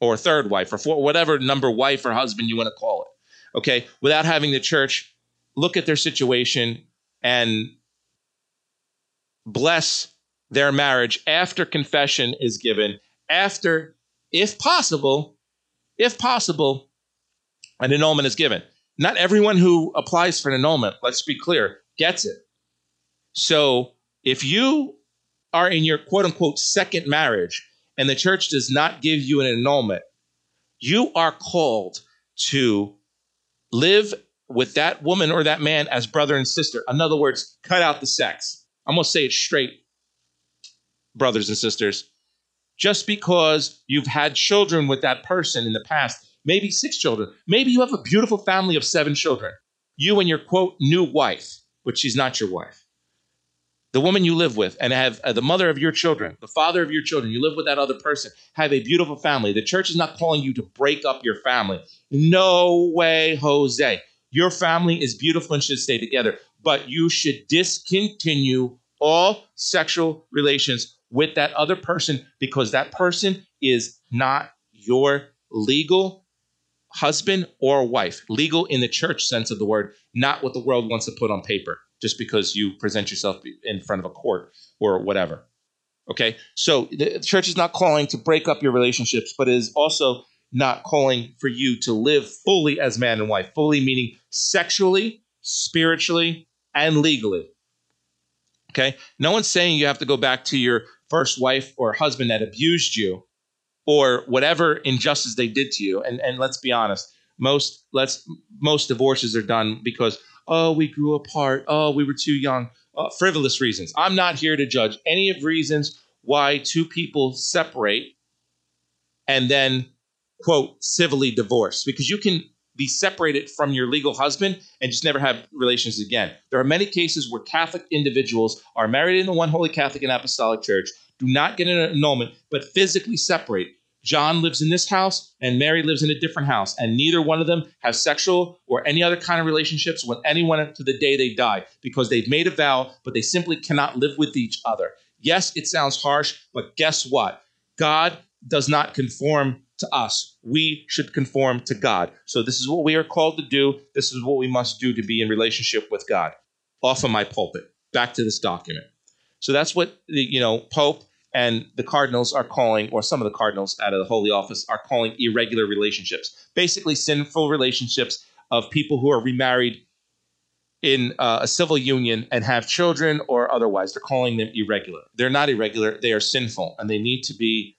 or third wife or four, whatever number wife or husband you want to call it. Okay, without having the church look at their situation and bless their marriage after confession is given, after, if possible, if possible, an annulment is given. Not everyone who applies for an annulment, let's be clear, gets it. So if you are in your quote unquote second marriage and the church does not give you an annulment, you are called to live with that woman or that man as brother and sister. In other words, cut out the sex. I'm going to say it straight, brothers and sisters. Just because you've had children with that person in the past, maybe six children, maybe you have a beautiful family of seven children, you and your quote new wife, but she's not your wife, the woman you live with and have uh, the mother of your children, the father of your children, you live with that other person, have a beautiful family. The church is not calling you to break up your family. No way, Jose. Your family is beautiful and should stay together, but you should discontinue all sexual relations with that other person because that person is not your legal husband or wife. Legal in the church sense of the word, not what the world wants to put on paper just because you present yourself in front of a court or whatever. Okay, so the church is not calling to break up your relationships, but is also not calling for you to live fully as man and wife, fully meaning sexually, spiritually, and legally. Okay, no one's saying you have to go back to your first wife or husband that abused you or whatever injustice they did to you. And, and let's be honest, most let's most divorces are done because oh, we grew apart, oh, we were too young, uh, frivolous reasons. I'm not here to judge any of reasons why two people separate and then, quote, civilly divorce, because you can be separated from your legal husband and just never have relations again. There are many cases where Catholic individuals are married in the one holy Catholic and Apostolic Church, do not get an annulment, but physically separate John lives in this house and Mary lives in a different house, and neither one of them have sexual or any other kind of relationships with anyone to the day they die because they've made a vow, but they simply cannot live with each other. Yes, it sounds harsh, but guess what? God does not conform to us. We should conform to God. So this is what we are called to do. This is what we must do to be in relationship with God. Off of my pulpit. Back to this document. So that's what the you know Pope and the cardinals are calling, or some of the cardinals out of the Holy Office are calling irregular relationships, basically sinful relationships of people who are remarried in uh, a civil union and have children or otherwise. They're calling them irregular. They're not irregular. They are sinful, and they need to be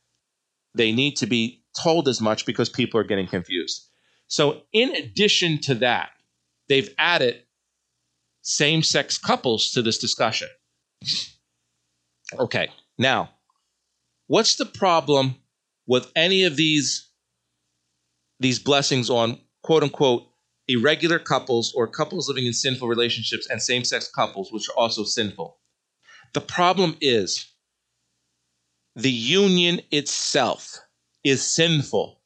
they need to be told as much because people are getting confused. So, in addition to that, they've added same sex couples to this discussion. Okay, now, what's the problem with any of these, these blessings on quote unquote irregular couples or couples living in sinful relationships and same sex couples, which are also sinful? The problem is the union itself is sinful.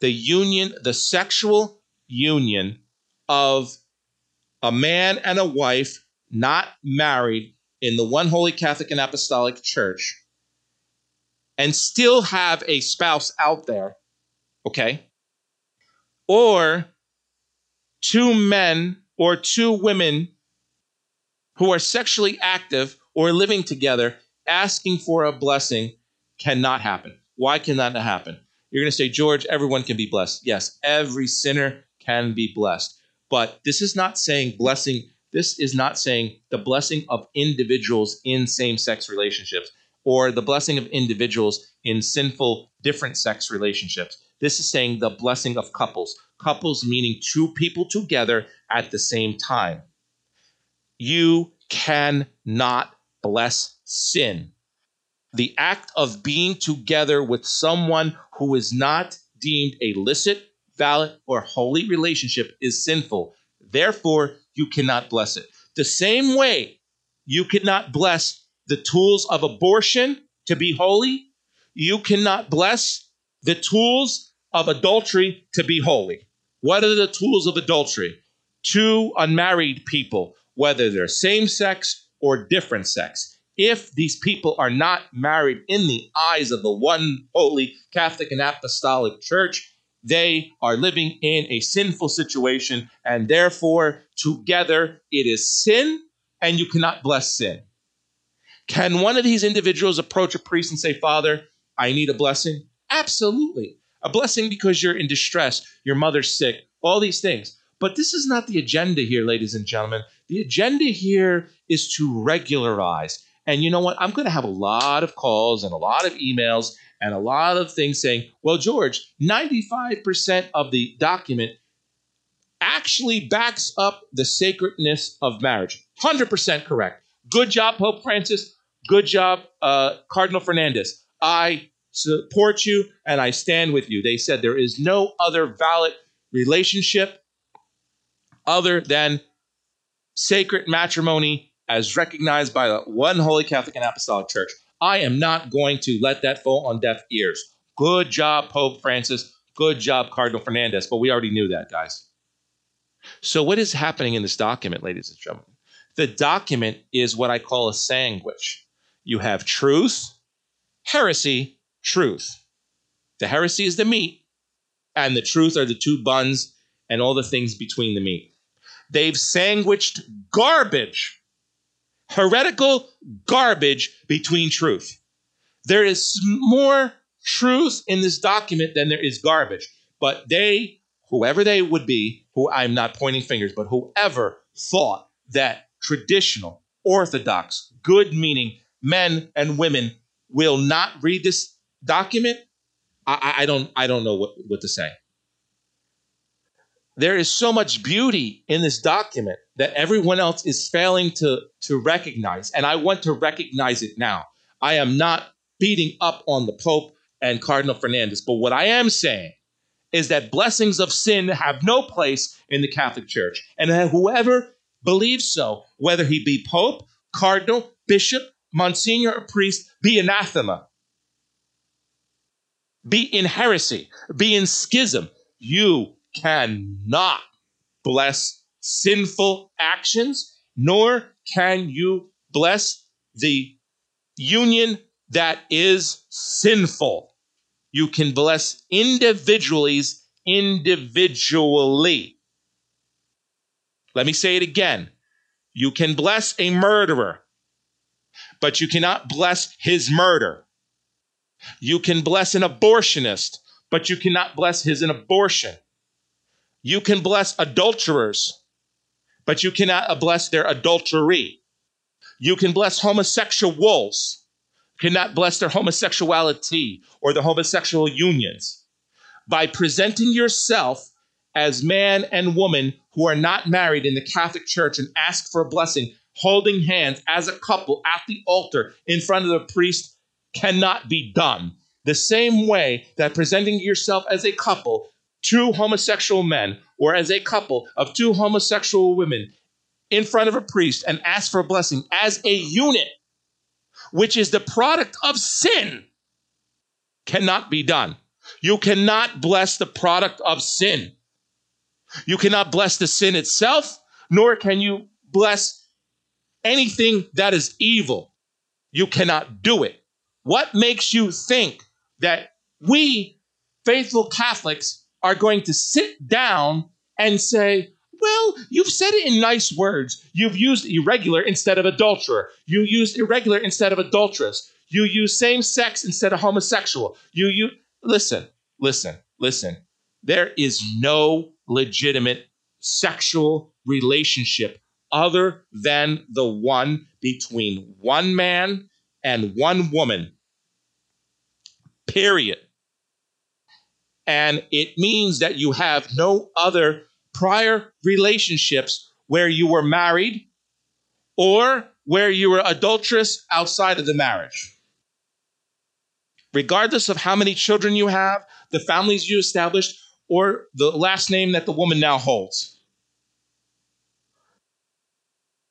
The union, the sexual union of a man and a wife not married in the one holy Catholic and Apostolic Church and still have a spouse out there, okay? Or two men or two women who are sexually active or living together asking for a blessing cannot happen. Why can that not happen? You're going to say, George, everyone can be blessed. Yes, every sinner can be blessed. But this is not saying blessing, this is not saying the blessing of individuals in same sex relationships or the blessing of individuals in sinful different sex relationships. This is saying the blessing of couples. Couples meaning two people together at the same time. You cannot bless sin the act of being together with someone who is not deemed a licit, valid, or holy relationship is sinful. Therefore, you cannot bless it. The same way you cannot bless the tools of abortion to be holy, you cannot bless the tools of adultery to be holy. What are the tools of adultery? Two unmarried people, whether they're same sex or different sex if these people are not married in the eyes of the one holy Catholic and Apostolic Church, they are living in a sinful situation, and therefore, together, it is sin, and you cannot bless sin. Can one of these individuals approach a priest and say, Father, I need a blessing? Absolutely. A blessing because you're in distress, your mother's sick, all these things. But this is not the agenda here, ladies and gentlemen. The agenda here is to regularize and you know what? I'm going to have a lot of calls and a lot of emails and a lot of things saying, well, George, 95% of the document actually backs up the sacredness of marriage. 100% correct. Good job, Pope Francis. Good job, uh, Cardinal Fernandez. I support you and I stand with you. They said there is no other valid relationship other than sacred matrimony as recognized by the one holy Catholic and Apostolic Church. I am not going to let that fall on deaf ears. Good job, Pope Francis. Good job, Cardinal Fernandez. But we already knew that, guys. So, what is happening in this document, ladies and gentlemen? The document is what I call a sandwich. You have truth, heresy, truth. The heresy is the meat, and the truth are the two buns and all the things between the meat. They've sandwiched garbage heretical garbage between truth. There is more truth in this document than there is garbage. But they, whoever they would be, who I'm not pointing fingers, but whoever thought that traditional, orthodox, good meaning men and women will not read this document, I, I don't I don't know what, what to say. There is so much beauty in this document that everyone else is failing to, to recognize. And I want to recognize it now. I am not beating up on the Pope and Cardinal Fernandez, but what I am saying is that blessings of sin have no place in the Catholic Church. And whoever believes so, whether he be Pope, Cardinal, Bishop, Monsignor, or priest, be anathema, be in heresy, be in schism. You cannot bless sinful actions, nor can you bless the union that is sinful. You can bless individuals individually. Let me say it again. You can bless a murderer, but you cannot bless his murder. You can bless an abortionist, but you cannot bless his an abortion. You can bless adulterers, but you cannot bless their adultery. You can bless homosexuals, cannot bless their homosexuality or their homosexual unions. By presenting yourself as man and woman who are not married in the Catholic Church and ask for a blessing, holding hands as a couple at the altar in front of the priest cannot be done. The same way that presenting yourself as a couple, two homosexual men, or as a couple of two homosexual women in front of a priest and ask for a blessing as a unit, which is the product of sin, cannot be done. You cannot bless the product of sin. You cannot bless the sin itself, nor can you bless anything that is evil. You cannot do it. What makes you think that we, faithful Catholics, are going to sit down and say, well, you've said it in nice words. You've used irregular instead of adulterer. You used irregular instead of adulteress. You use same sex instead of homosexual. You you listen, listen, listen. There is no legitimate sexual relationship other than the one between one man and one woman. Period. And it means that you have no other prior relationships where you were married or where you were adulterous outside of the marriage. Regardless of how many children you have, the families you established, or the last name that the woman now holds.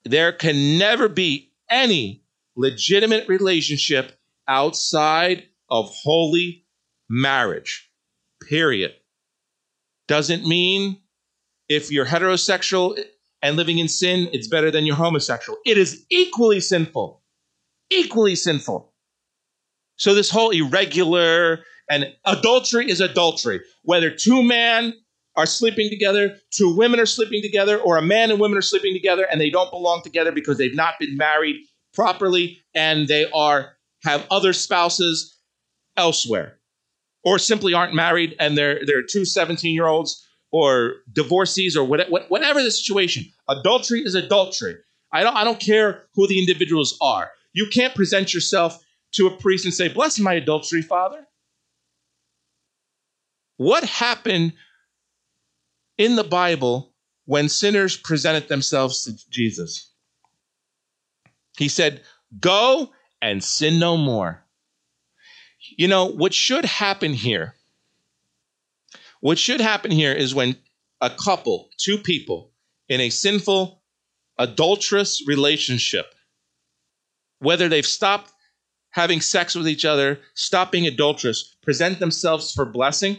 There can never be any legitimate relationship outside of holy marriage. Period. Doesn't mean if you're heterosexual and living in sin, it's better than you're homosexual. It is equally sinful. Equally sinful. So this whole irregular and adultery is adultery. Whether two men are sleeping together, two women are sleeping together, or a man and women are sleeping together and they don't belong together because they've not been married properly and they are have other spouses elsewhere or simply aren't married and they're they're two 17 year olds or divorcees or whatever the situation. Adultery is adultery. I don't, I don't care who the individuals are. You can't present yourself to a priest and say, Bless my adultery, Father. What happened in the Bible when sinners presented themselves to Jesus? He said, Go and sin no more. You know, what should happen here what should happen here is when a couple, two people, in a sinful, adulterous relationship, whether they've stopped having sex with each other, stop being adulterous, present themselves for blessing,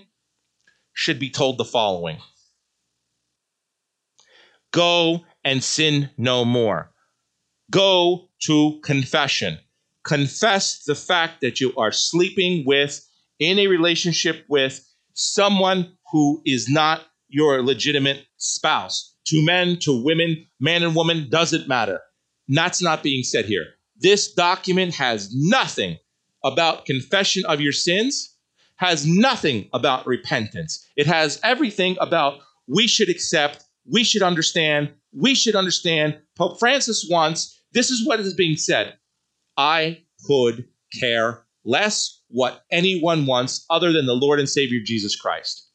should be told the following Go and sin no more. Go to confession. Confess the fact that you are sleeping with, in a relationship with, someone who is not your legitimate spouse. To men, to women, man and woman, doesn't matter. That's not being said here. This document has nothing about confession of your sins, has nothing about repentance. It has everything about we should accept, we should understand, we should understand. Pope Francis wants, this is what is being said I could care less what anyone wants other than the Lord and Savior Jesus Christ.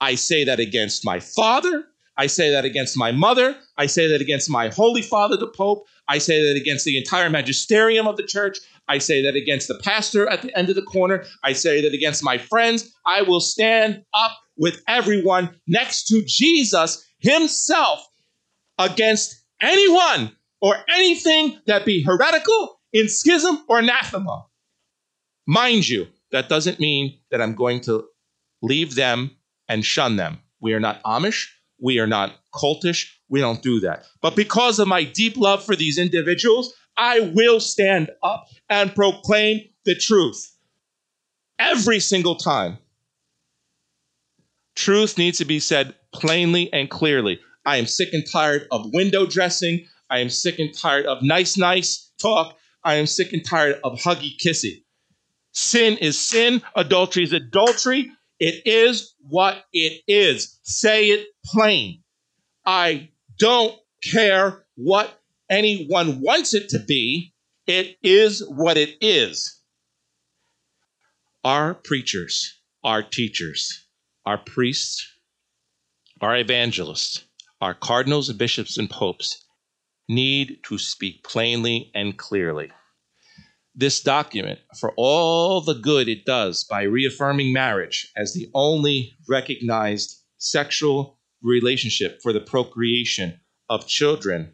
I say that against my father. I say that against my mother. I say that against my Holy Father, the Pope. I say that against the entire magisterium of the church. I say that against the pastor at the end of the corner. I say that against my friends. I will stand up with everyone next to Jesus himself against anyone or anything that be heretical, in schism, or anathema. Mind you, that doesn't mean that I'm going to leave them and shun them. We are not Amish. We are not cultish. We don't do that. But because of my deep love for these individuals, I will stand up and proclaim the truth every single time. Truth needs to be said plainly and clearly. I am sick and tired of window dressing. I am sick and tired of nice, nice talk. I am sick and tired of huggy kissy. Sin is sin, adultery is adultery. It is what it is. Say it plain. I don't care what anyone wants it to be. It is what it is. Our preachers, our teachers, our priests, our evangelists, our cardinals bishops and popes need to speak plainly and clearly. This document, for all the good it does by reaffirming marriage as the only recognized sexual relationship for the procreation of children,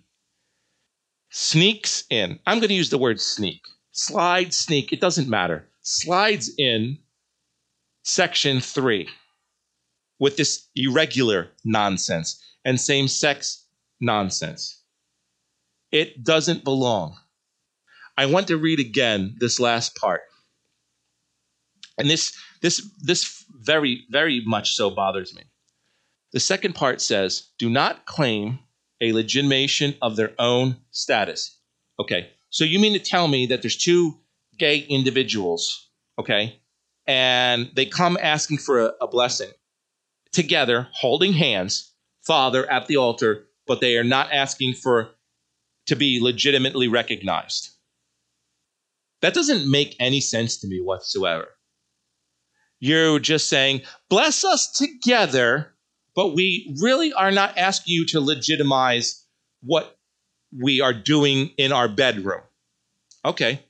sneaks in. I'm going to use the word sneak. Slide, sneak, it doesn't matter. Slides in section three with this irregular nonsense and same sex nonsense. It doesn't belong. I want to read again this last part. And this this this very very much so bothers me. The second part says, "Do not claim a legitimation of their own status." Okay. So you mean to tell me that there's two gay individuals, okay? And they come asking for a, a blessing together, holding hands, Father at the altar, but they are not asking for to be legitimately recognized. That doesn't make any sense to me whatsoever. You're just saying, bless us together, but we really are not asking you to legitimize what we are doing in our bedroom. Okay.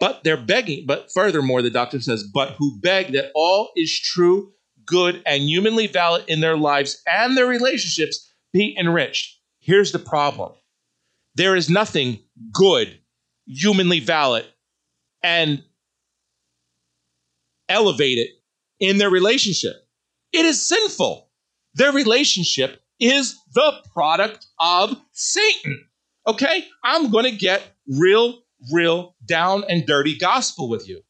But they're begging, but furthermore, the doctor says, but who beg that all is true good, and humanly valid in their lives and their relationships be enriched. Here's the problem there is nothing good, humanly valid, and elevated in their relationship. It is sinful. Their relationship is the product of Satan. Okay? I'm going to get real, real down and dirty gospel with you.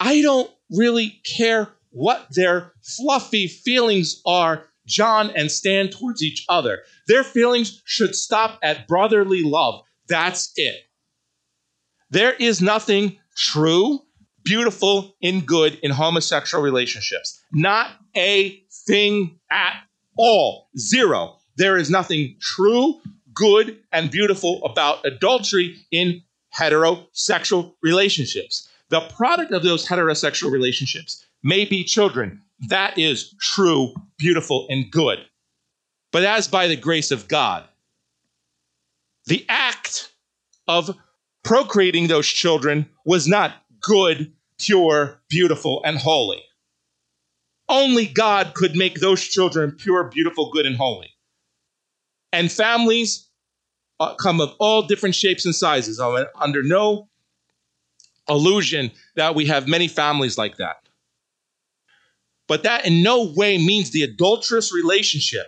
I don't really care what their fluffy feelings are, John and stand towards each other. Their feelings should stop at brotherly love. That's it. There is nothing true, beautiful, and good in homosexual relationships. Not a thing at all. Zero. There is nothing true, good, and beautiful about adultery in heterosexual relationships. The product of those heterosexual relationships may be children. That is true, beautiful, and good. But as by the grace of God, the act of procreating those children was not good, pure, beautiful, and holy. Only God could make those children pure, beautiful, good, and holy. And families uh, come of all different shapes and sizes. I'm under no illusion that we have many families like that. But that in no way means the adulterous relationship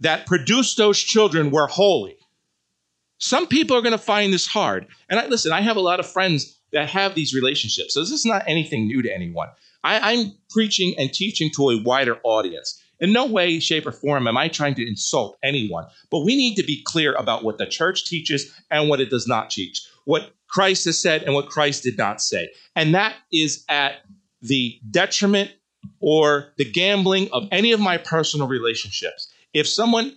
that produced those children were holy. Some people are going to find this hard. And I, listen, I have a lot of friends that have these relationships. So this is not anything new to anyone. I, I'm preaching and teaching to a wider audience. In no way, shape, or form am I trying to insult anyone, but we need to be clear about what the church teaches and what it does not teach, what Christ has said and what Christ did not say. And that is at the detriment or the gambling of any of my personal relationships. If someone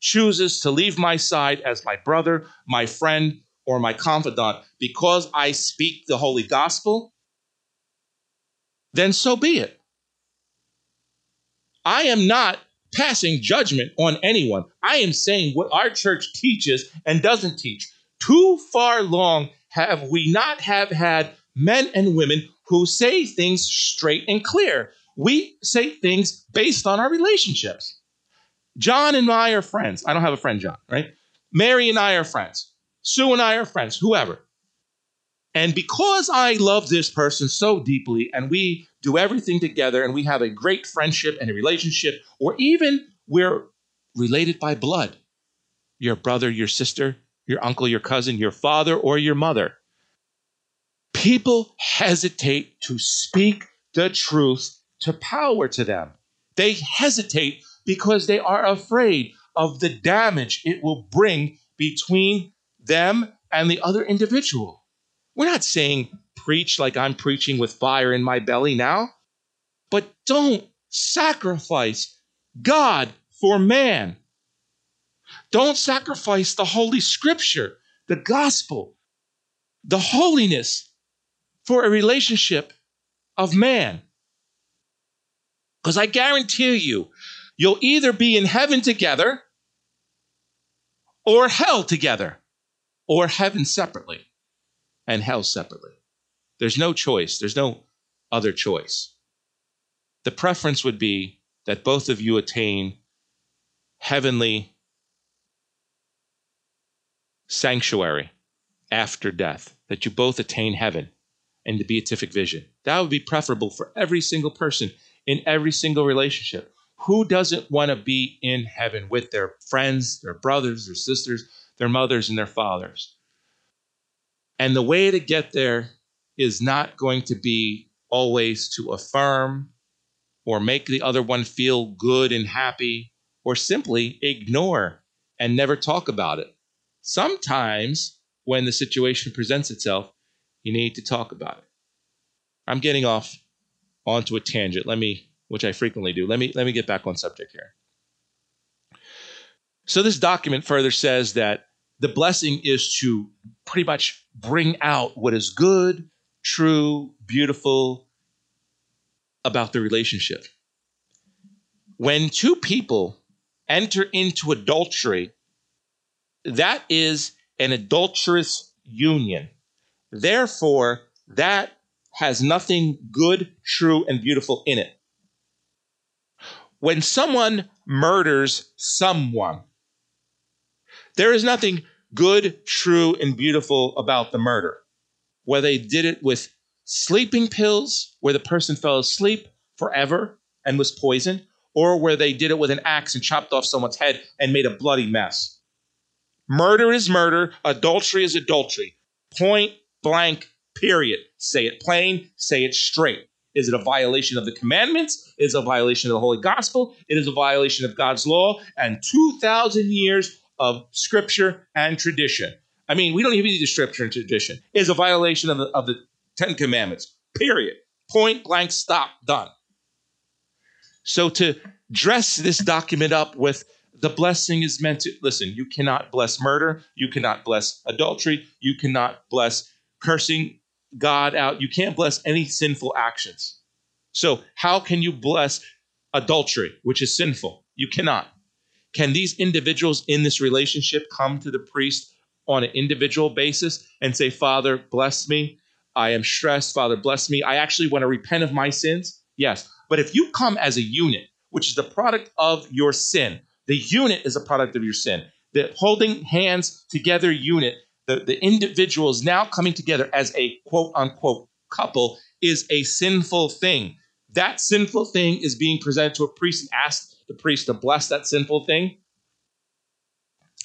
chooses to leave my side as my brother, my friend, or my confidant because I speak the holy gospel, then so be it. I am not passing judgment on anyone. I am saying what our church teaches and doesn't teach. Too far long have we not have had men and women who say things straight and clear. We say things based on our relationships. John and I are friends. I don't have a friend, John, right? Mary and I are friends. Sue and I are friends, whoever. And because I love this person so deeply and we do everything together and we have a great friendship and a relationship, or even we're related by blood your brother, your sister, your uncle, your cousin, your father, or your mother people hesitate to speak the truth to power to them. They hesitate because they are afraid of the damage it will bring between them and the other individual. We're not saying preach like I'm preaching with fire in my belly now, but don't sacrifice God for man. Don't sacrifice the Holy Scripture, the gospel, the holiness for a relationship of man. Because I guarantee you, you'll either be in heaven together or hell together, or heaven separately and hell separately. There's no choice, there's no other choice. The preference would be that both of you attain heavenly sanctuary after death, that you both attain heaven and the beatific vision. That would be preferable for every single person in every single relationship. Who doesn't want to be in heaven with their friends, their brothers, their sisters, their mothers, and their fathers? And the way to get there is not going to be always to affirm or make the other one feel good and happy or simply ignore and never talk about it. Sometimes, when the situation presents itself, you need to talk about it. I'm getting off onto a tangent. Let me, which I frequently do. Let me let me get back on subject here. So this document further says that the blessing is to pretty much bring out what is good, true, beautiful about the relationship. When two people enter into adultery, that is an adulterous union. Therefore, that has nothing good, true, and beautiful in it. When someone murders someone, there is nothing good, true, and beautiful about the murder. Whether they did it with sleeping pills, where the person fell asleep forever and was poisoned, or where they did it with an axe and chopped off someone's head and made a bloody mess. Murder is murder, adultery is adultery. Point blank, period. Say it plain, say it straight. Is it a violation of the commandments? Is it a violation of the Holy Gospel? It is a violation of God's law and 2,000 years of scripture and tradition. I mean, we don't even need the scripture and tradition. It is a violation of the, of the Ten Commandments, period. Point blank, stop, done. So to dress this document up with the blessing is meant to listen, you cannot bless murder, you cannot bless adultery, you cannot bless cursing God out, you can't bless any sinful actions. So, how can you bless adultery, which is sinful? You cannot. Can these individuals in this relationship come to the priest on an individual basis and say, Father, bless me? I am stressed. Father, bless me. I actually want to repent of my sins. Yes. But if you come as a unit, which is the product of your sin, the unit is a product of your sin. The holding hands together unit, the, the individual is now coming together as a quote unquote couple, is a sinful thing. That sinful thing is being presented to a priest and asked the priest to bless that sinful thing.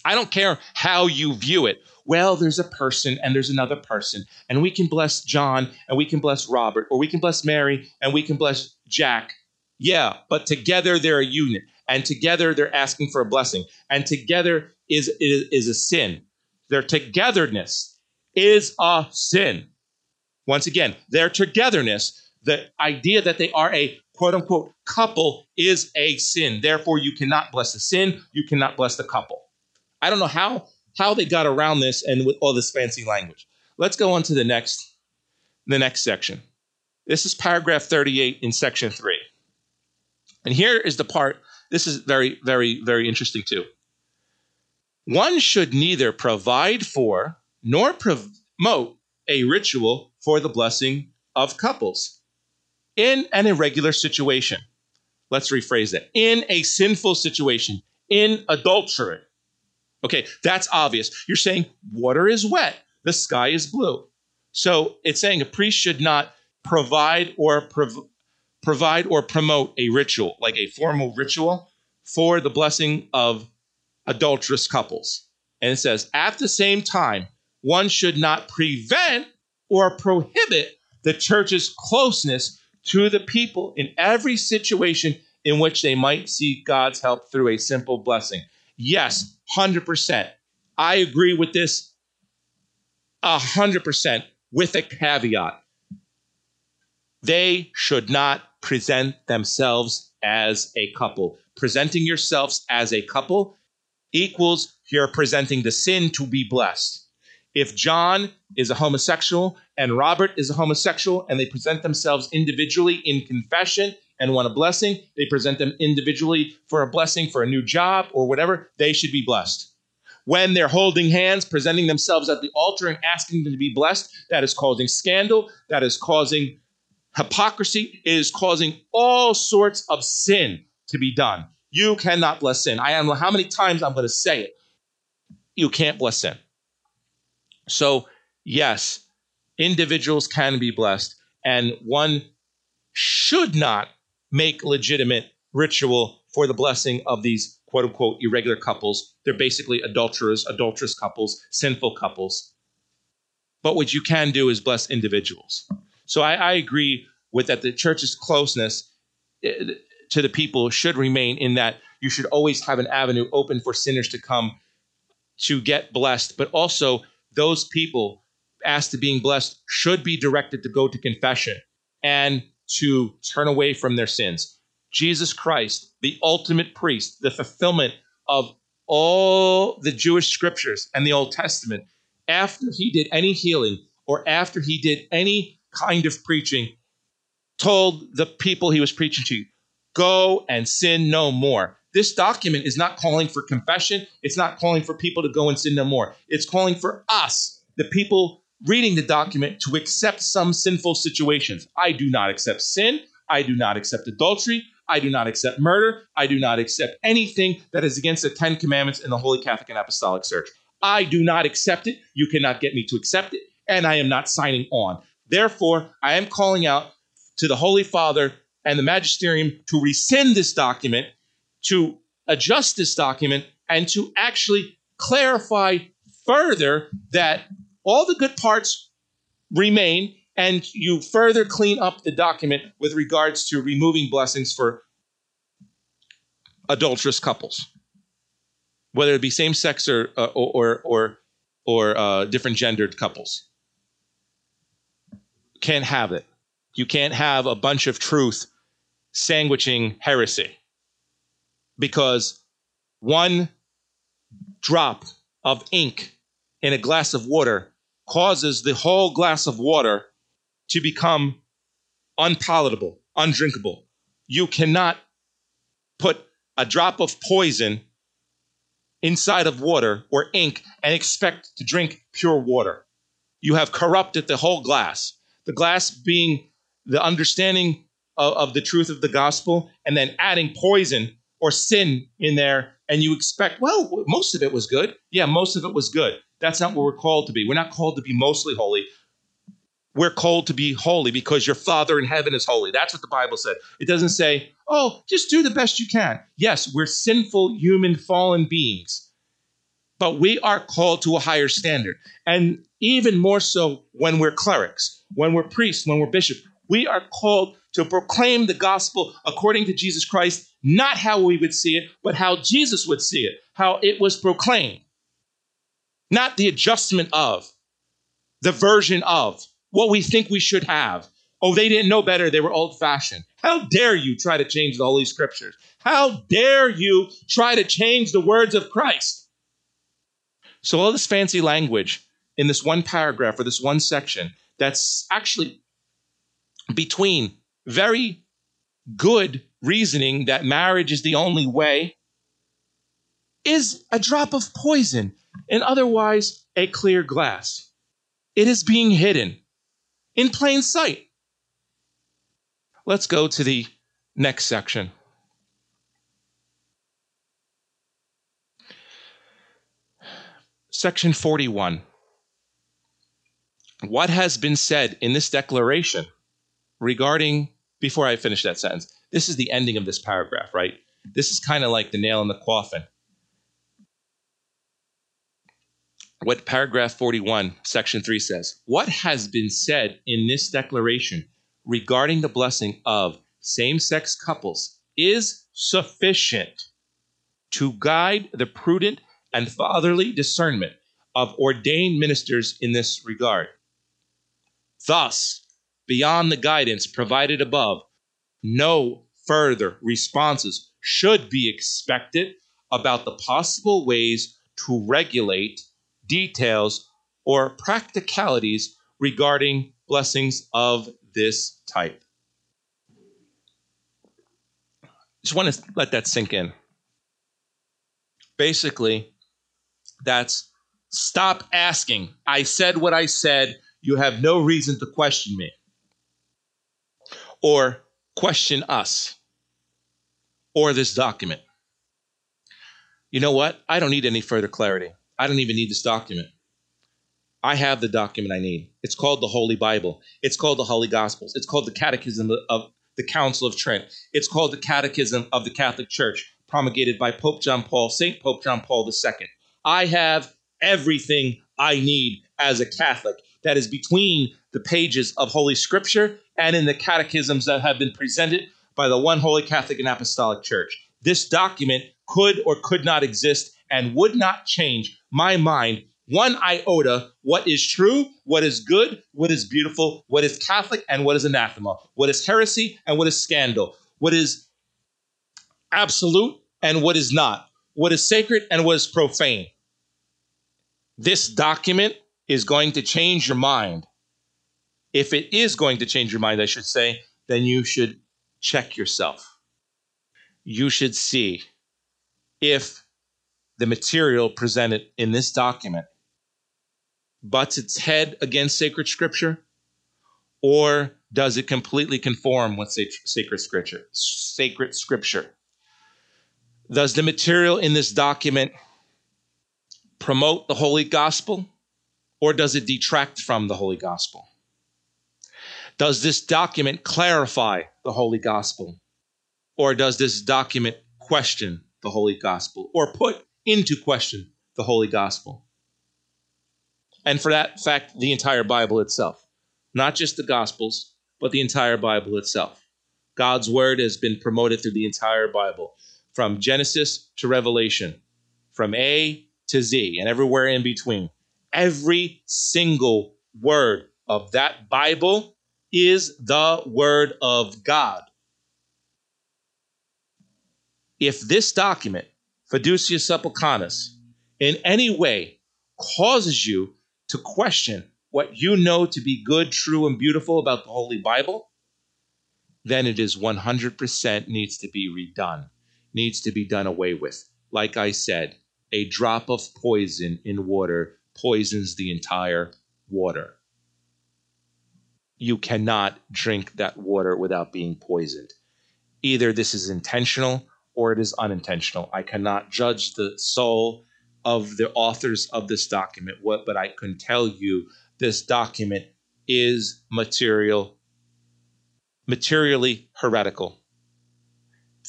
I don't care how you view it. Well, there's a person and there's another person, and we can bless John and we can bless Robert, or we can bless Mary and we can bless Jack. Yeah, but together they're a unit, and together they're asking for a blessing, and together is, is, is a sin. Their togetherness is a sin. Once again, their togetherness, the idea that they are a quote unquote couple is a sin. Therefore, you cannot bless the sin, you cannot bless the couple. I don't know how how they got around this and with all this fancy language. Let's go on to the next the next section. This is paragraph 38 in section 3. And here is the part this is very very very interesting too. One should neither provide for nor promote a ritual for the blessing of couples in an irregular situation. Let's rephrase that. In a sinful situation, in adultery. Okay, that's obvious. You're saying water is wet, the sky is blue. So it's saying a priest should not provide or prov- provide or promote a ritual, like a formal ritual for the blessing of adulterous couples. And it says, at the same time, one should not prevent or prohibit the church's closeness to the people in every situation in which they might seek God's help through a simple blessing. Yes, 100%. I agree with this 100% with a caveat. They should not present themselves as a couple. Presenting yourselves as a couple equals you're presenting the sin to be blessed. If John is a homosexual and Robert is a homosexual and they present themselves individually in confession and want a blessing, they present them individually for a blessing for a new job or whatever, they should be blessed. When they're holding hands, presenting themselves at the altar and asking them to be blessed, that is causing scandal, that is causing hypocrisy, it is causing all sorts of sin to be done. You cannot bless sin. I know how many times I'm going to say it. You can't bless sin. So, yes, individuals can be blessed, and one should not make legitimate ritual for the blessing of these quote unquote irregular couples. They're basically adulterers, adulterous couples, sinful couples. But what you can do is bless individuals. So I, I agree with that. The church's closeness eh, to the people should remain in that you should always have an avenue open for sinners to come to get blessed, but also those people asked to being blessed should be directed to go to confession and to turn away from their sins. Jesus Christ, the ultimate priest, the fulfillment of all the Jewish scriptures and the Old Testament, after he did any healing or after he did any kind of preaching, told the people he was preaching to, go and sin no more. This document is not calling for confession. It's not calling for people to go and sin no more. It's calling for us, the people reading the document, to accept some sinful situations. I do not accept sin. I do not accept adultery. I do not accept murder. I do not accept anything that is against the Ten Commandments in the Holy Catholic and Apostolic Church. I do not accept it. You cannot get me to accept it. And I am not signing on. Therefore, I am calling out to the Holy Father and the magisterium to rescind this document, to adjust this document, and to actually clarify further that all the good parts remain and you further clean up the document with regards to removing blessings for adulterous couples, whether it be same sex or, uh, or, or, or uh, different gendered couples. Can't have it. You can't have a bunch of truth sandwiching heresy because one drop of ink in a glass of water causes the whole glass of water to become unpalatable, undrinkable. You cannot put a drop of poison inside of water or ink and expect to drink pure water. You have corrupted the whole glass. The glass being the understanding of, of the truth of the gospel and then adding poison or sin in there and you expect, well, most of it was good. Yeah, most of it was good. That's not what we're called to be. We're not called to be mostly holy. We're called to be holy because your Father in heaven is holy. That's what the Bible said. It doesn't say, oh, just do the best you can. Yes, we're sinful, human, fallen beings, but we are called to a higher standard. And even more so when we're clerics, when we're priests, when we're bishops, we are called to proclaim the gospel according to Jesus Christ, not how we would see it, but how Jesus would see it, how it was proclaimed. Not the adjustment of, the version of, what we think we should have. Oh, they didn't know better. They were old fashioned. How dare you try to change the Holy Scriptures? How dare you try to change the words of Christ? So, all this fancy language in this one paragraph or this one section that's actually between very good reasoning that marriage is the only way is a drop of poison in otherwise a clear glass. It is being hidden in plain sight. Let's go to the next section. Section 41. What has been said in this declaration regarding, before I finish that sentence, this is the ending of this paragraph, right? This is kind of like the nail in the coffin. What paragraph 41, section 3 says What has been said in this declaration regarding the blessing of same sex couples is sufficient to guide the prudent and fatherly discernment of ordained ministers in this regard. Thus, beyond the guidance provided above, no further responses should be expected about the possible ways to regulate details or practicalities regarding blessings of this type. Just want to let that sink in. Basically, that's stop asking. I said what I said. You have no reason to question me or question us or this document. You know what? I don't need any further clarity. I don't even need this document. I have the document I need. It's called the Holy Bible. It's called the Holy Gospels. It's called the Catechism of the Council of Trent. It's called the Catechism of the Catholic Church, promulgated by Pope John Paul, St. Pope John Paul II. I have everything I need as a Catholic that is between the pages of Holy Scripture and in the catechisms that have been presented by the one Holy Catholic and Apostolic Church. This document could or could not exist and would not change my mind one iota what is true, what is good, what is beautiful, what is Catholic, and what is anathema, what is heresy, and what is scandal, what is absolute, and what is not, what is sacred, and what is profane. This document is going to change your mind. If it is going to change your mind, I should say, then you should check yourself. You should see if the material presented in this document butts its head against sacred scripture or does it completely conform with sacred scripture sacred scripture does the material in this document promote the holy gospel or does it detract from the holy gospel does this document clarify the holy gospel or does this document question the holy gospel or put into question the holy gospel and for that fact, the entire Bible itself. Not just the Gospels, but the entire Bible itself. God's word has been promoted through the entire Bible, from Genesis to Revelation, from A to Z, and everywhere in between. Every single word of that Bible is the word of God. If this document, Fiducia Supplicans, in any way causes you to question what you know to be good, true, and beautiful about the Holy Bible, then it is 100% needs to be redone, needs to be done away with. Like I said, a drop of poison in water poisons the entire water. You cannot drink that water without being poisoned. Either this is intentional or it is unintentional. I cannot judge the soul of the authors of this document, what, but I can tell you this document is material, materially heretical.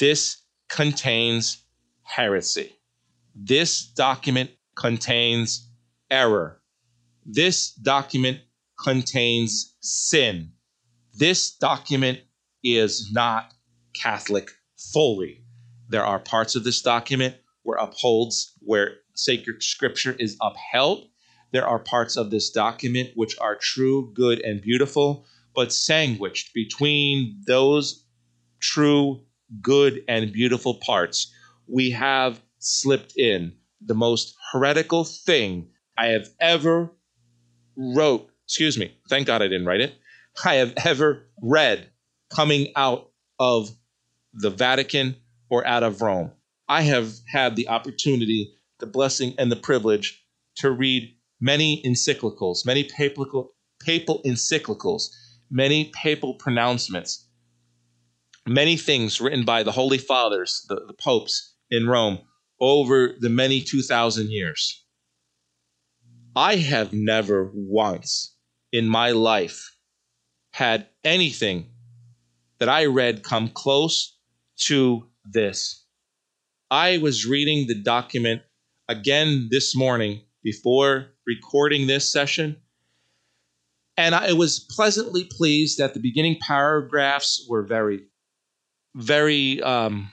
This contains heresy. This document contains error. This document contains sin. This document is not Catholic fully. There are parts of this document where upholds where sacred scripture is upheld. There are parts of this document which are true, good, and beautiful, but sandwiched between those true, good, and beautiful parts, we have slipped in the most heretical thing I have ever wrote. Excuse me. Thank God I didn't write it. I have ever read coming out of the Vatican or out of Rome. I have had the opportunity the blessing and the privilege to read many encyclicals, many papal, papal encyclicals, many papal pronouncements, many things written by the Holy Fathers, the, the popes in Rome, over the many 2,000 years. I have never once in my life had anything that I read come close to this. I was reading the document again this morning before recording this session. And I was pleasantly pleased that the beginning paragraphs were very, very um,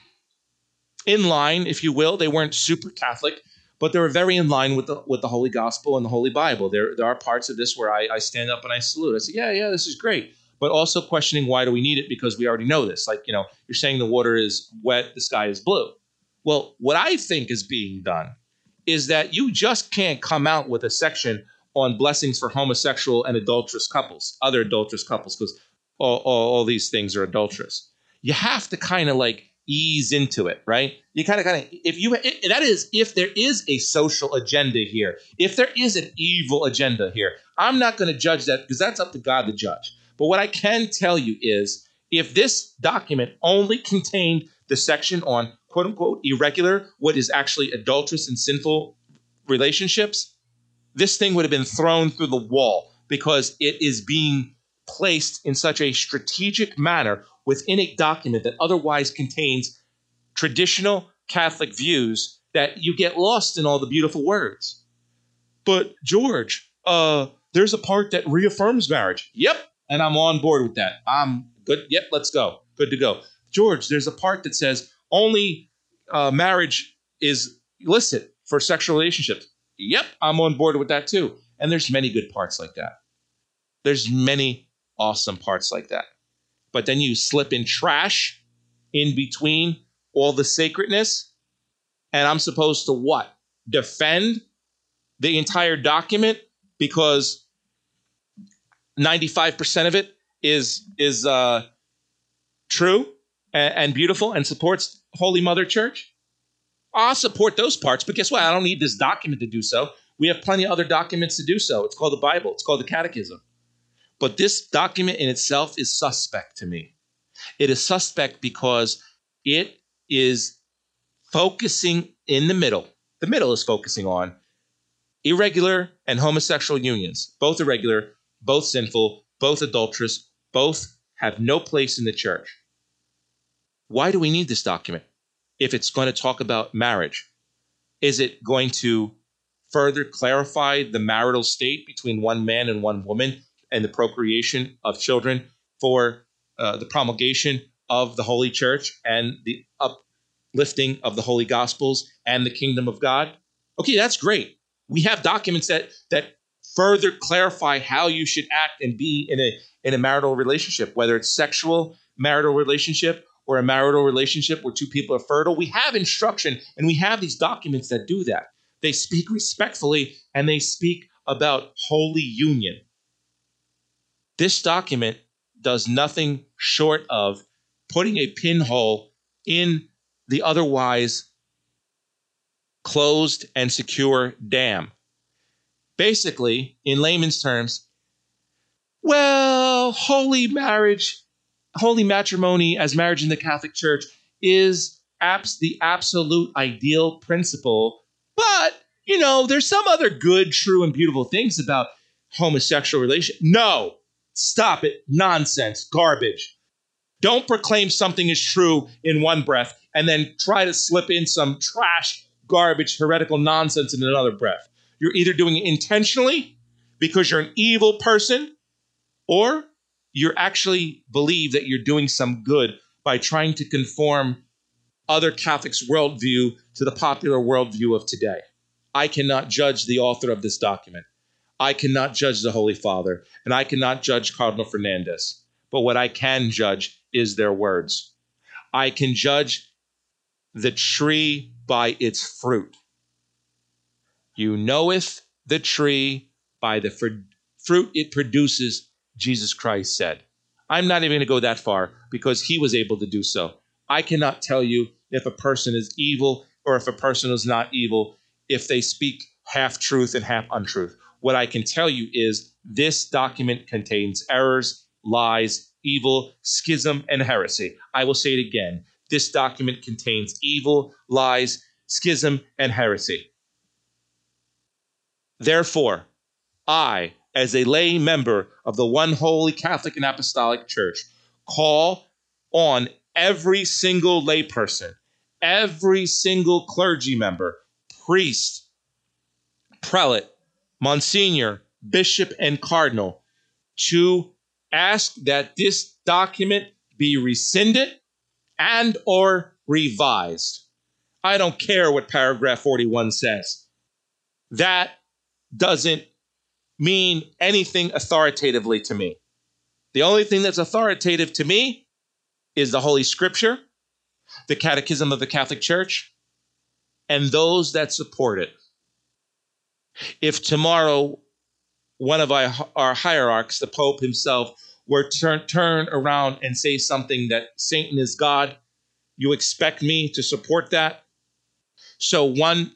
in line, if you will. They weren't super Catholic, but they were very in line with the with the Holy Gospel and the Holy Bible. There, there are parts of this where I, I stand up and I salute. I say, yeah, yeah, this is great. But also questioning why do we need it because we already know this. Like, you know, you're saying the water is wet, the sky is blue. Well, what I think is being done is that you just can't come out with a section on blessings for homosexual and adulterous couples, other adulterous couples, because all, all, all these things are adulterous. You have to kind of like ease into it, right? You kind of, kind of, if you, that is, if there is a social agenda here, if there is an evil agenda here, I'm not going to judge that because that's up to God to judge. But what I can tell you is if this document only contained the section on quote unquote irregular, what is actually adulterous and sinful relationships, this thing would have been thrown through the wall because it is being placed in such a strategic manner within a document that otherwise contains traditional Catholic views that you get lost in all the beautiful words. But George, uh, there's a part that reaffirms marriage. Yep, and I'm on board with that. I'm good. Yep, let's go. Good to go. George, there's a part that says only uh, marriage is illicit for sexual relationships. Yep, I'm on board with that too. And there's many good parts like that. There's many awesome parts like that. But then you slip in trash in between all the sacredness. And I'm supposed to what? Defend the entire document because 95% of it is is uh, true and, and beautiful and supports Holy Mother Church. I'll support those parts, but guess what? I don't need this document to do so. We have plenty of other documents to do so. It's called the Bible, it's called the Catechism. But this document in itself is suspect to me. It is suspect because it is focusing in the middle. The middle is focusing on irregular and homosexual unions, both irregular, both sinful, both adulterous, both have no place in the church. Why do we need this document if it's going to talk about marriage? Is it going to further clarify the marital state between one man and one woman and the procreation of children for uh, the promulgation of the Holy Church and the uplifting of the Holy Gospels and the kingdom of God? Okay, that's great. We have documents that that further clarify how you should act and be in a in a marital relationship, whether it's sexual marital relationship or a marital relationship where two people are fertile. We have instruction and we have these documents that do that. They speak respectfully and they speak about holy union. This document does nothing short of putting a pinhole in the otherwise closed and secure dam. Basically, in layman's terms, well, holy marriage, holy matrimony as marriage in the Catholic Church is abs- the absolute ideal principle. But, you know, there's some other good, true, and beautiful things about homosexual relation. No, stop it. Nonsense, garbage. Don't proclaim something is true in one breath and then try to slip in some trash, garbage, heretical nonsense in another breath. You're either doing it intentionally because you're an evil person, or you actually believe that you're doing some good by trying to conform other Catholics' worldview to the popular worldview of today. I cannot judge the author of this document. I cannot judge the Holy Father, and I cannot judge Cardinal Fernandez. But what I can judge is their words. I can judge the tree by its fruit. You knoweth the tree by the fruit it produces, Jesus Christ said. I'm not even going to go that far because he was able to do so. I cannot tell you if a person is evil or if a person is not evil if they speak half truth and half untruth. What I can tell you is this document contains errors, lies, evil, schism, and heresy. I will say it again. This document contains evil, lies, schism, and heresy. Therefore, I, as a lay member of the one holy Catholic and Apostolic Church, call on every single layperson, every single clergy member, priest, prelate, monsignor, bishop, and cardinal to ask that this document be rescinded and or revised. I don't care what paragraph 41 says. That doesn't mean anything authoritatively to me. The only thing that's authoritative to me is the Holy Scripture, the Catechism of the Catholic Church, and those that support it. If tomorrow one of our, our hierarchs, the Pope himself, were to turn, turn around and say something that Satan is God, you expect me to support that? So one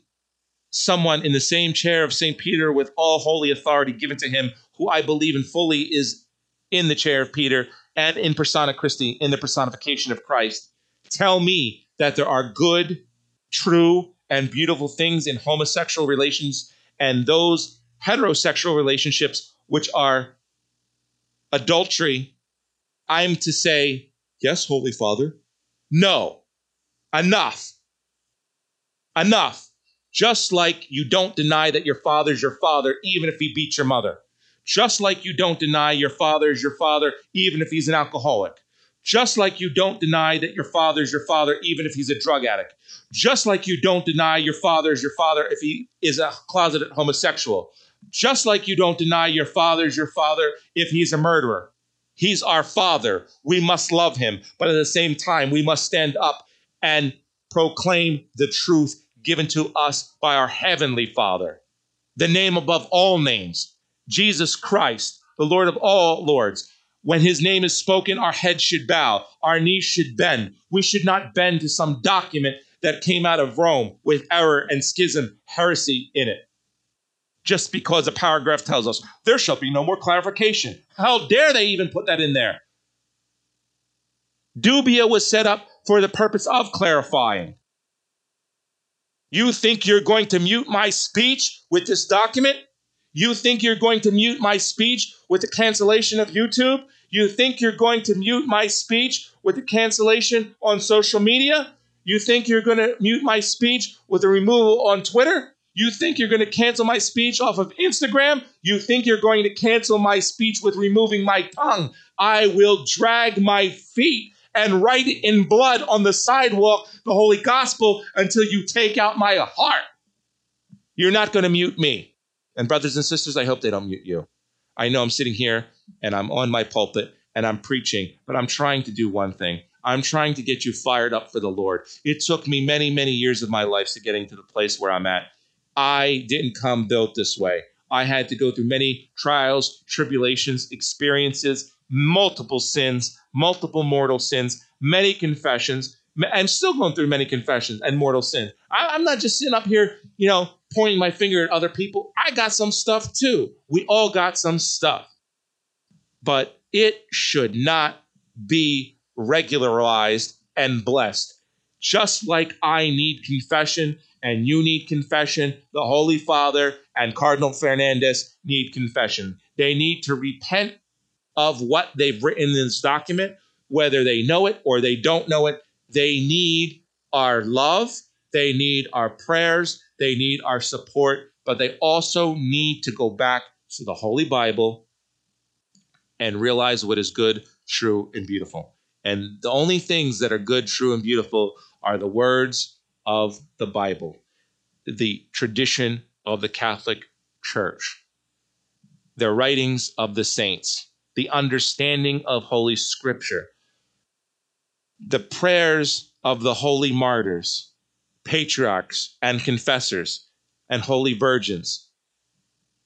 someone in the same chair of St. Peter with all holy authority given to him, who I believe in fully is in the chair of Peter and in persona Christi, in the personification of Christ, tell me that there are good, true, and beautiful things in homosexual relations and those heterosexual relationships which are adultery, I'm to say, Yes, Holy Father. No. Enough. Enough. Just like you don't deny that your father's your father, even if he beats your mother. Just like you don't deny your father is your father, even if he's an alcoholic. Just like you don't deny that your father is your father, even if he's a drug addict. Just like you don't deny your father is your father if he is a closeted homosexual. Just like you don't deny your father is your father if he's a murderer. He's our father. We must love him. But at the same time, we must stand up and proclaim the truth given to us by our heavenly Father, the name above all names, Jesus Christ, the Lord of all lords. When his name is spoken, our heads should bow, our knees should bend. We should not bend to some document that came out of Rome with error and schism, heresy in it. Just because a paragraph tells us there shall be no more clarification. How dare they even put that in there? Dubia was set up for the purpose of clarifying. You think you're going to mute my speech with this document? You think you're going to mute my speech with the cancellation of YouTube? You think you're going to mute my speech with the cancellation on social media? You think you're going to mute my speech with the removal on Twitter? You think you're going to cancel my speech off of Instagram? You think you're going to cancel my speech with removing my tongue? I will drag my feet and write in blood on the sidewalk the holy gospel until you take out my heart. You're not going to mute me. And brothers and sisters, I hope they don't mute you. I know I'm sitting here and I'm on my pulpit and I'm preaching, but I'm trying to do one thing. I'm trying to get you fired up for the Lord. It took me many, many years of my life to getting to the place where I'm at. I didn't come built this way. I had to go through many trials, tribulations, experiences, multiple sins, multiple mortal sins, many confessions. I'm still going through many confessions and mortal sins. I'm not just sitting up here, you know, pointing my finger at other people. I got some stuff too. We all got some stuff. But it should not be regularized and blessed. Just like I need confession and you need confession, the Holy Father and Cardinal Fernandez need confession. They need to repent of what they've written in this document, whether they know it or they don't know it. They need our love, they need our prayers, they need our support, but they also need to go back to the Holy Bible and realize what is good, true, and beautiful. And the only things that are good, true, and beautiful are the words of the Bible, the tradition of the Catholic Church, the writings of the saints the understanding of Holy Scripture, the prayers of the holy martyrs, patriarchs, and confessors, and holy virgins.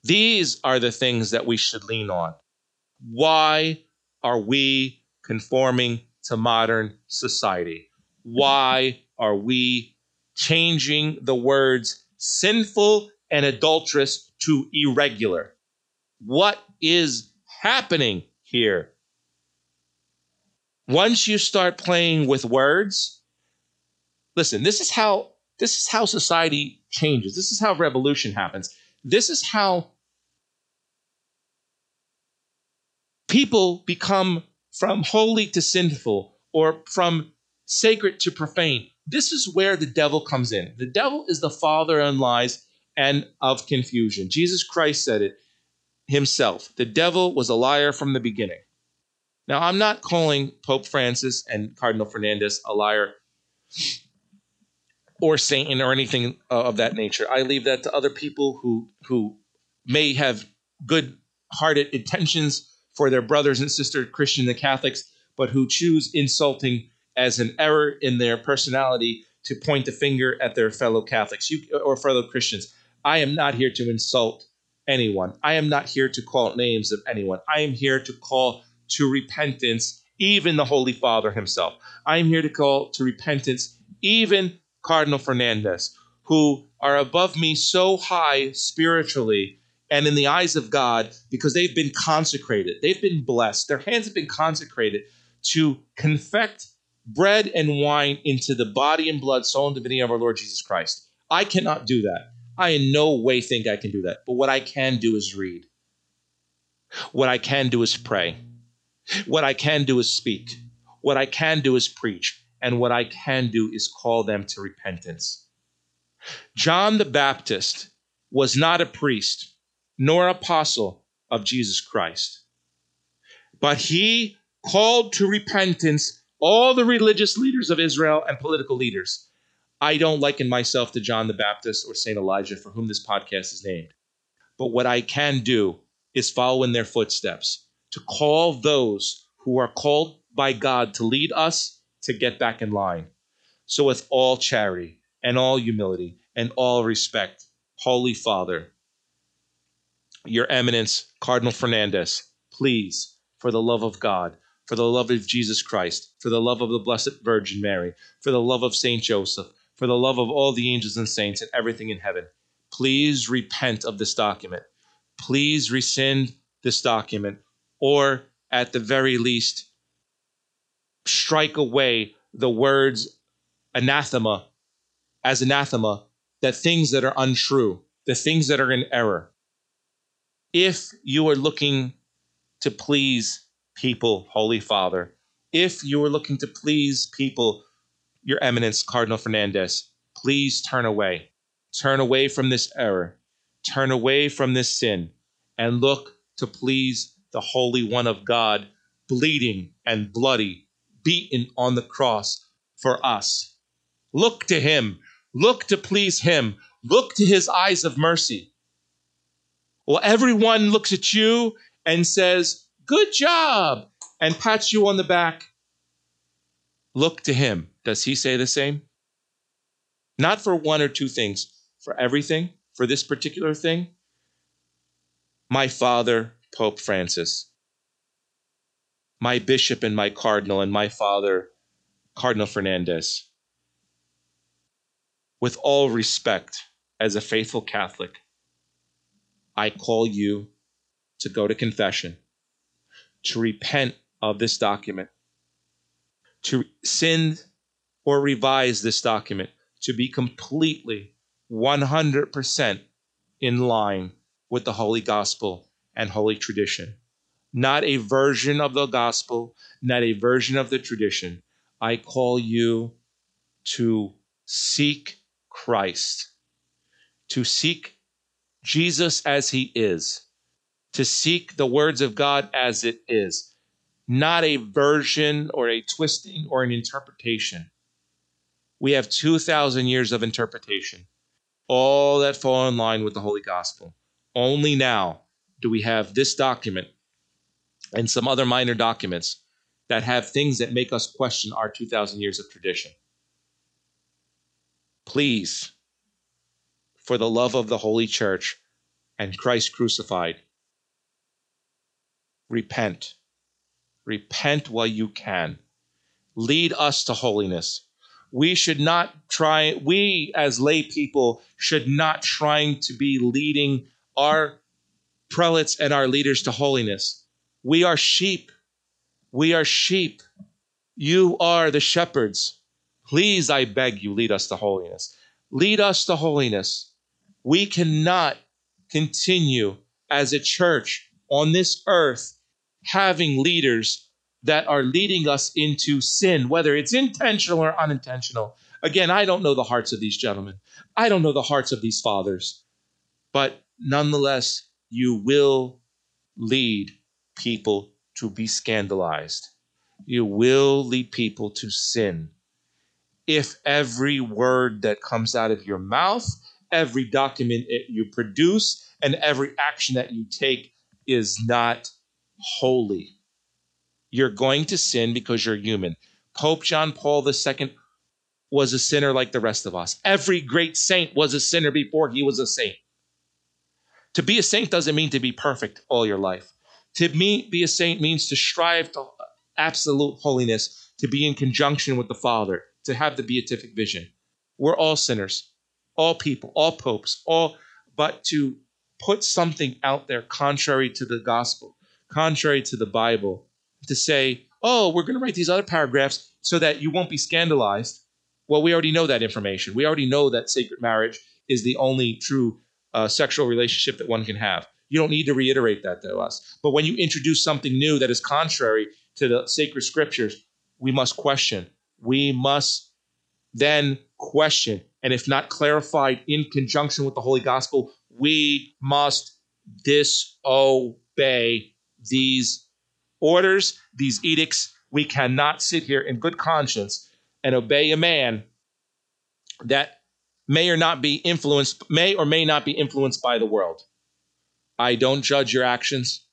These are the things that we should lean on. Why are we conforming to modern society? Why are we changing the words sinful and adulterous to irregular? What is happening here. Once you start playing with words, listen, this is how this is how society changes. This is how revolution happens. This is how people become from holy to sinful or from sacred to profane. This is where the devil comes in. The devil is the father of lies and of confusion. Jesus Christ said it himself. The devil was a liar from the beginning. Now, I'm not calling Pope Francis and Cardinal Fernandez a liar or Satan or anything of that nature. I leave that to other people who who may have good-hearted intentions for their brothers and sisters, Christian and Catholics, but who choose insulting as an error in their personality to point the finger at their fellow Catholics you, or fellow Christians. I am not here to insult anyone. I am not here to call names of anyone. I am here to call to repentance even the Holy Father himself. I am here to call to repentance even Cardinal Fernandez, who are above me so high spiritually and in the eyes of God because they've been consecrated. They've been blessed. Their hands have been consecrated to confect bread and wine into the body and blood, soul, and divinity of our Lord Jesus Christ. I cannot do that. I in no way think I can do that. But what I can do is read. What I can do is pray. What I can do is speak. What I can do is preach. And what I can do is call them to repentance. John the Baptist was not a priest nor apostle of Jesus Christ, but he called to repentance all the religious leaders of Israel and political leaders. I don't liken myself to John the Baptist or St. Elijah, for whom this podcast is named. But what I can do is follow in their footsteps to call those who are called by God to lead us to get back in line. So, with all charity and all humility and all respect, Holy Father, Your Eminence, Cardinal Fernandez, please, for the love of God, for the love of Jesus Christ, for the love of the Blessed Virgin Mary, for the love of Saint Joseph, for the love of all the angels and saints and everything in heaven, please repent of this document. Please rescind this document, or at the very least, strike away the words anathema as anathema that things that are untrue, the things that are in error. If you are looking to please people, Holy Father, if you are looking to please people, Your Eminence, Cardinal Fernandez, please turn away. Turn away from this error. Turn away from this sin and look to please the Holy One of God, bleeding and bloody, beaten on the cross for us. Look to Him. Look to please Him. Look to His eyes of mercy. Well, everyone looks at you and says, Good job, and pats you on the back. Look to Him. Does He say the same? Not for one or two things, for everything, for this particular thing. My Father, Pope Francis, my bishop and my cardinal, and my father, Cardinal Fernandez. With all respect, as a faithful Catholic, I call you to go to confession, to repent of this document, to send or revise this document, to be completely 100% in line with the Holy Gospel and Holy Tradition. Not a version of the Gospel, not a version of the tradition. I call you to seek Christ, to seek Jesus as he is, to seek the words of God as it is, not a version or a twisting or an interpretation. We have 2,000 years of interpretation, all that fall in line with the Holy Gospel. Only now do we have this document and some other minor documents that have things that make us question our 2,000 years of tradition. Please, for the love of the Holy Church and Christ crucified, repent. Repent while you can. Lead us to holiness. We should not try, we as lay people should not trying to be leading our prelates and our leaders to holiness. We are sheep. We are sheep. You are the shepherds. Please, I beg you, lead us to holiness. Lead us to holiness. We cannot continue as a church on this earth having leaders that are leading us into sin, whether it's intentional or unintentional. Again, I don't know the hearts of these gentlemen. I don't know the hearts of these fathers. But nonetheless, you will lead people to be scandalized. You will lead people to sin. If every word that comes out of your mouth, every document you produce, and every action that you take is not holy, you're going to sin because you're human. Pope John Paul II was a sinner like the rest of us. Every great saint was a sinner before he was a saint. To be a saint doesn't mean to be perfect all your life. To me, be a saint means to strive to absolute holiness, to be in conjunction with the Father, to have the beatific vision. We're all sinners, all people, all popes, all, but to put something out there contrary to the gospel, contrary to the Bible, to say, oh, we're going to write these other paragraphs so that you won't be scandalized. Well, we already know that information. We already know that sacred marriage is the only true uh, sexual relationship that one can have. You don't need to reiterate that to us. But when you introduce something new that is contrary to the sacred scriptures, we must question. We must then question. And if not clarified in conjunction with the Holy Gospel, we must disobey these orders, these edicts. We cannot sit here in good conscience and obey a man that may or not be influenced, may or may not be influenced by the world. I don't judge your actions.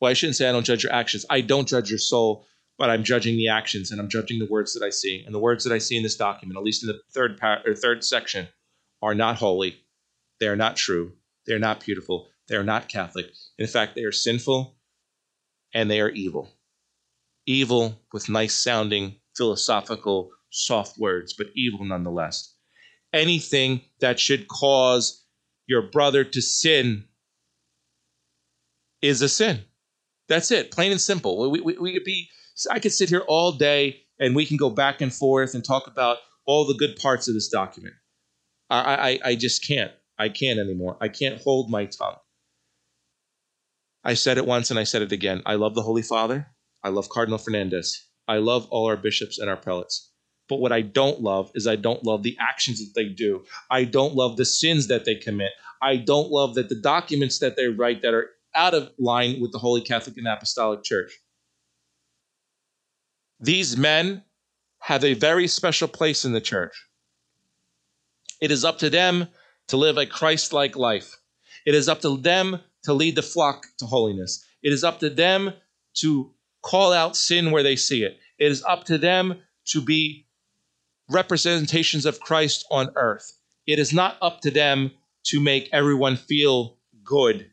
Well, I shouldn't say I don't judge your actions. I don't judge your soul, but I'm judging the actions and I'm judging the words that I see. And the words that I see in this document, at least in the third part or third section, are not holy. They are not true. They are not beautiful. They are not Catholic. In fact, they are sinful and they are evil. Evil with nice sounding, philosophical, soft words, but evil nonetheless. Anything that should cause your brother to sin is a sin. That's it, plain and simple. We, we, we could be, I could sit here all day and we can go back and forth and talk about all the good parts of this document. I, I, I just can't. I can't anymore. I can't hold my tongue. I said it once and I said it again. I love the Holy Father. I love Cardinal Fernandez. I love all our bishops and our prelates. But what I don't love is I don't love the actions that they do. I don't love the sins that they commit. I don't love that the documents that they write that are out of line with the Holy Catholic and Apostolic Church. These men have a very special place in the church. It is up to them to live a Christ like life. It is up to them to lead the flock to holiness. It is up to them to call out sin where they see it. It is up to them to be representations of Christ on earth. It is not up to them to make everyone feel good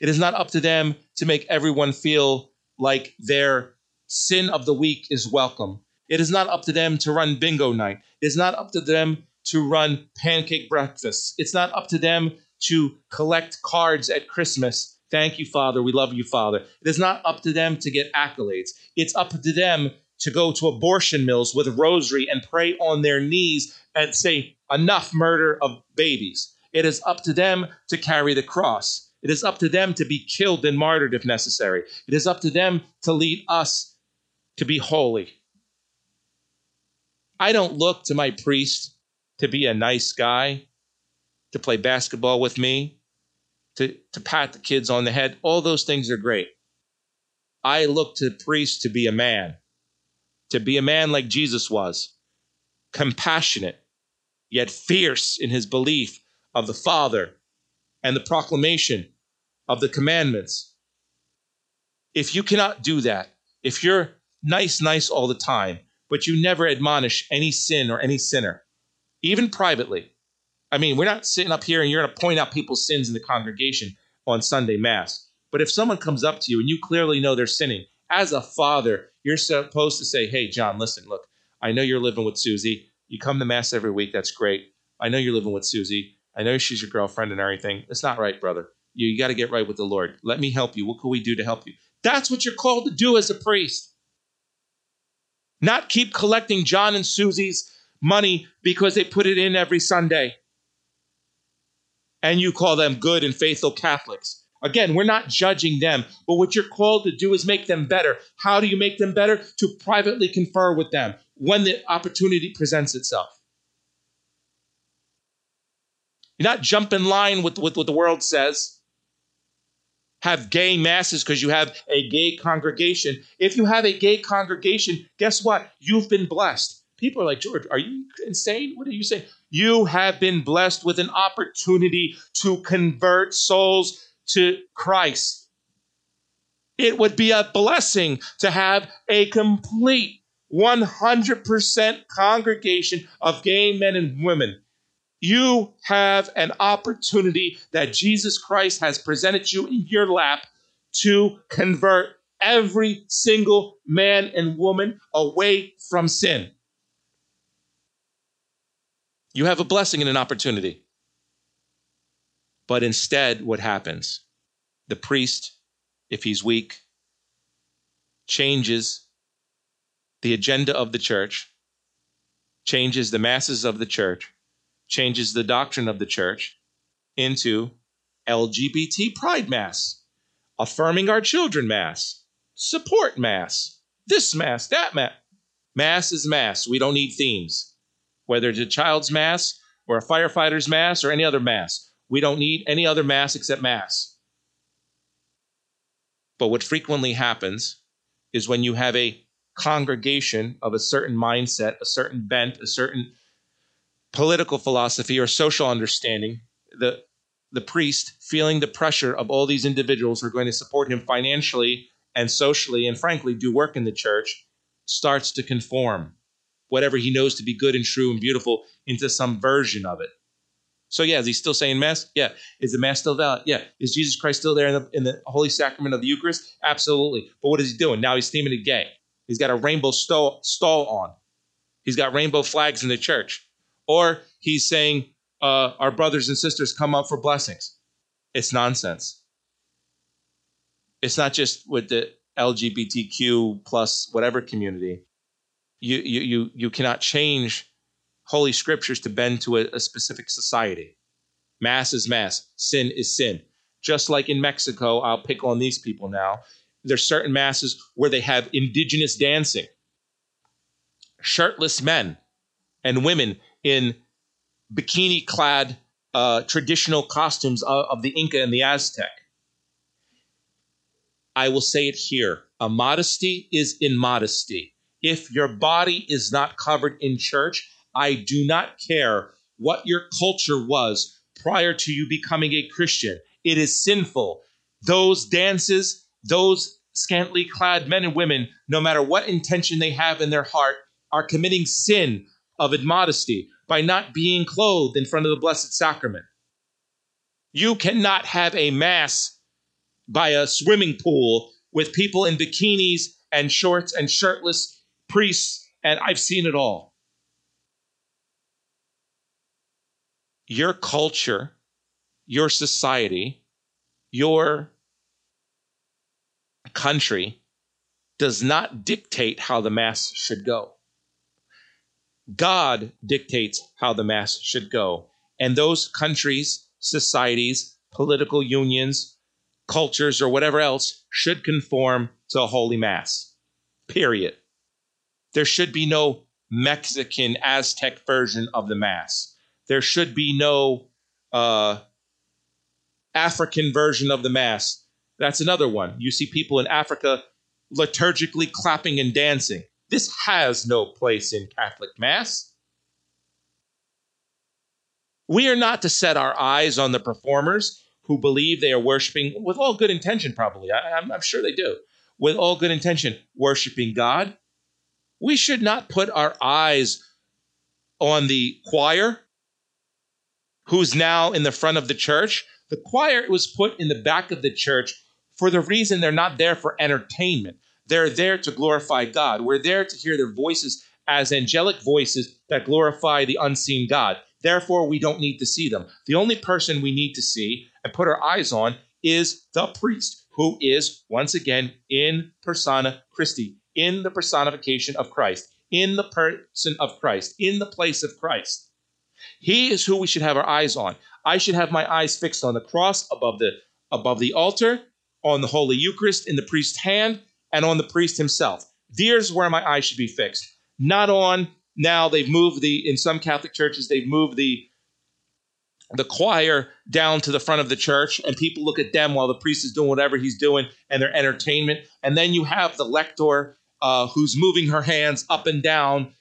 it is not up to them to make everyone feel like their sin of the week is welcome. It is not up to them to run bingo night. It is not up to them to run pancake breakfasts. It's not up to them to collect cards at Christmas. Thank you, Father. We love you, Father. It is not up to them to get accolades. It's up to them to go to abortion mills with a rosary and pray on their knees and say, enough murder of babies. It is up to them to carry the cross. It is up to them to be killed and martyred if necessary. It is up to them to lead us to be holy. I don't look to my priest to be a nice guy, to play basketball with me, to, to pat the kids on the head. All those things are great. I look to the priest to be a man, to be a man like Jesus was, compassionate, yet fierce in his belief of the Father and the proclamation of the commandments. If you cannot do that, if you're nice, nice all the time, but you never admonish any sin or any sinner, even privately. I mean, we're not sitting up here and you're going to point out people's sins in the congregation on Sunday Mass. But if someone comes up to you and you clearly know they're sinning, as a father, you're supposed to say, Hey, John, listen, look, I know you're living with Susie. You come to Mass every week. That's great. I know you're living with Susie. I know she's your girlfriend and everything. It's not right, brother. You, you got to get right with the Lord. Let me help you. What can we do to help you? That's what you're called to do as a priest. Not keep collecting John and Susie's money because they put it in every Sunday. And you call them good and faithful Catholics. Again, we're not judging them, but what you're called to do is make them better. How do you make them better? To privately confer with them when the opportunity presents itself. You're not jump in line with, with what the world says have gay masses because you have a gay congregation. If you have a gay congregation, guess what? You've been blessed. People are like, George, are you insane? What are you saying? You have been blessed with an opportunity to convert souls to Christ. It would be a blessing to have a complete 100% congregation of gay men and women. You have an opportunity that Jesus Christ has presented you in your lap to convert every single man and woman away from sin. You have a blessing and an opportunity. But instead, what happens? The priest, if he's weak, changes the agenda of the church, changes the masses of the church, changes the doctrine of the church into LGBT Pride Mass, affirming our children Mass, support Mass, this Mass, that Mass. Mass is Mass. We don't need themes. Whether it's a child's Mass or a firefighter's Mass or any other Mass, we don't need any other Mass except Mass. But what frequently happens is when you have a congregation of a certain mindset, a certain bent, a certain political philosophy or social understanding, the the priest feeling the pressure of all these individuals who are going to support him financially and socially and frankly do work in the church starts to conform whatever he knows to be good and true and beautiful into some version of it. So yeah, is he still saying mass? Yeah. Is the mass still valid? Yeah. Is Jesus Christ still there in the, in the holy sacrament of the Eucharist? Absolutely. But what is he doing? Now he's steaming it gay. He's got a rainbow stole, stall on. He's got rainbow flags in the church. Or he's saying, uh, our brothers and sisters come up for blessings. It's nonsense. It's not just with the LGBTQ plus whatever community. You, you, you, you cannot change holy scriptures to bend to a, a specific society. Mass is mass, sin is sin. Just like in Mexico, I'll pick on these people now. There's certain masses where they have indigenous dancing, shirtless men and women in bikini clad uh, traditional costumes of, of the Inca and the Aztec. I will say it here a modesty is immodesty. If your body is not covered in church, I do not care what your culture was prior to you becoming a Christian. It is sinful. Those dances, those scantily clad men and women, no matter what intention they have in their heart, are committing sin of immodesty by not being clothed in front of the Blessed Sacrament. You cannot have a mass by a swimming pool with people in bikinis and shorts and shirtless priests, and I've seen it all. Your culture, your society, your country does not dictate how the Mass should go. God dictates how the Mass should go. And those countries, societies, political unions, cultures, or whatever else should conform to a Holy Mass. Period. There should be no Mexican Aztec version of the Mass. There should be no uh, African version of the Mass. That's another one. You see people in Africa liturgically clapping and dancing. This has no place in Catholic Mass. We are not to set our eyes on the performers who believe they are worshiping with all good intention, probably. I, am sure they do. With all good intention, worshiping God. We should not put our eyes on the choir who's now in the front of the church. The choir was put in the back of the church for the reason they're not there for entertainment. They're there to glorify God. We're there to hear their voices as angelic voices that glorify the unseen God. Therefore, we don't need to see them. The only person we need to see and put our eyes on is the priest, who is, once again, in persona Christi, in the personification of Christ, in the person of Christ, in the place of Christ. He is who we should have our eyes on. I should have my eyes fixed on the cross above the above the altar, on the Holy Eucharist in the priest's hand, and on the priest himself. There's where my eyes should be fixed, not on now they've moved the in some Catholic churches they've moved the the choir down to the front of the church and people look at them while the priest is doing whatever he's doing and their entertainment. And then you have the lector uh, who's moving her hands up and down.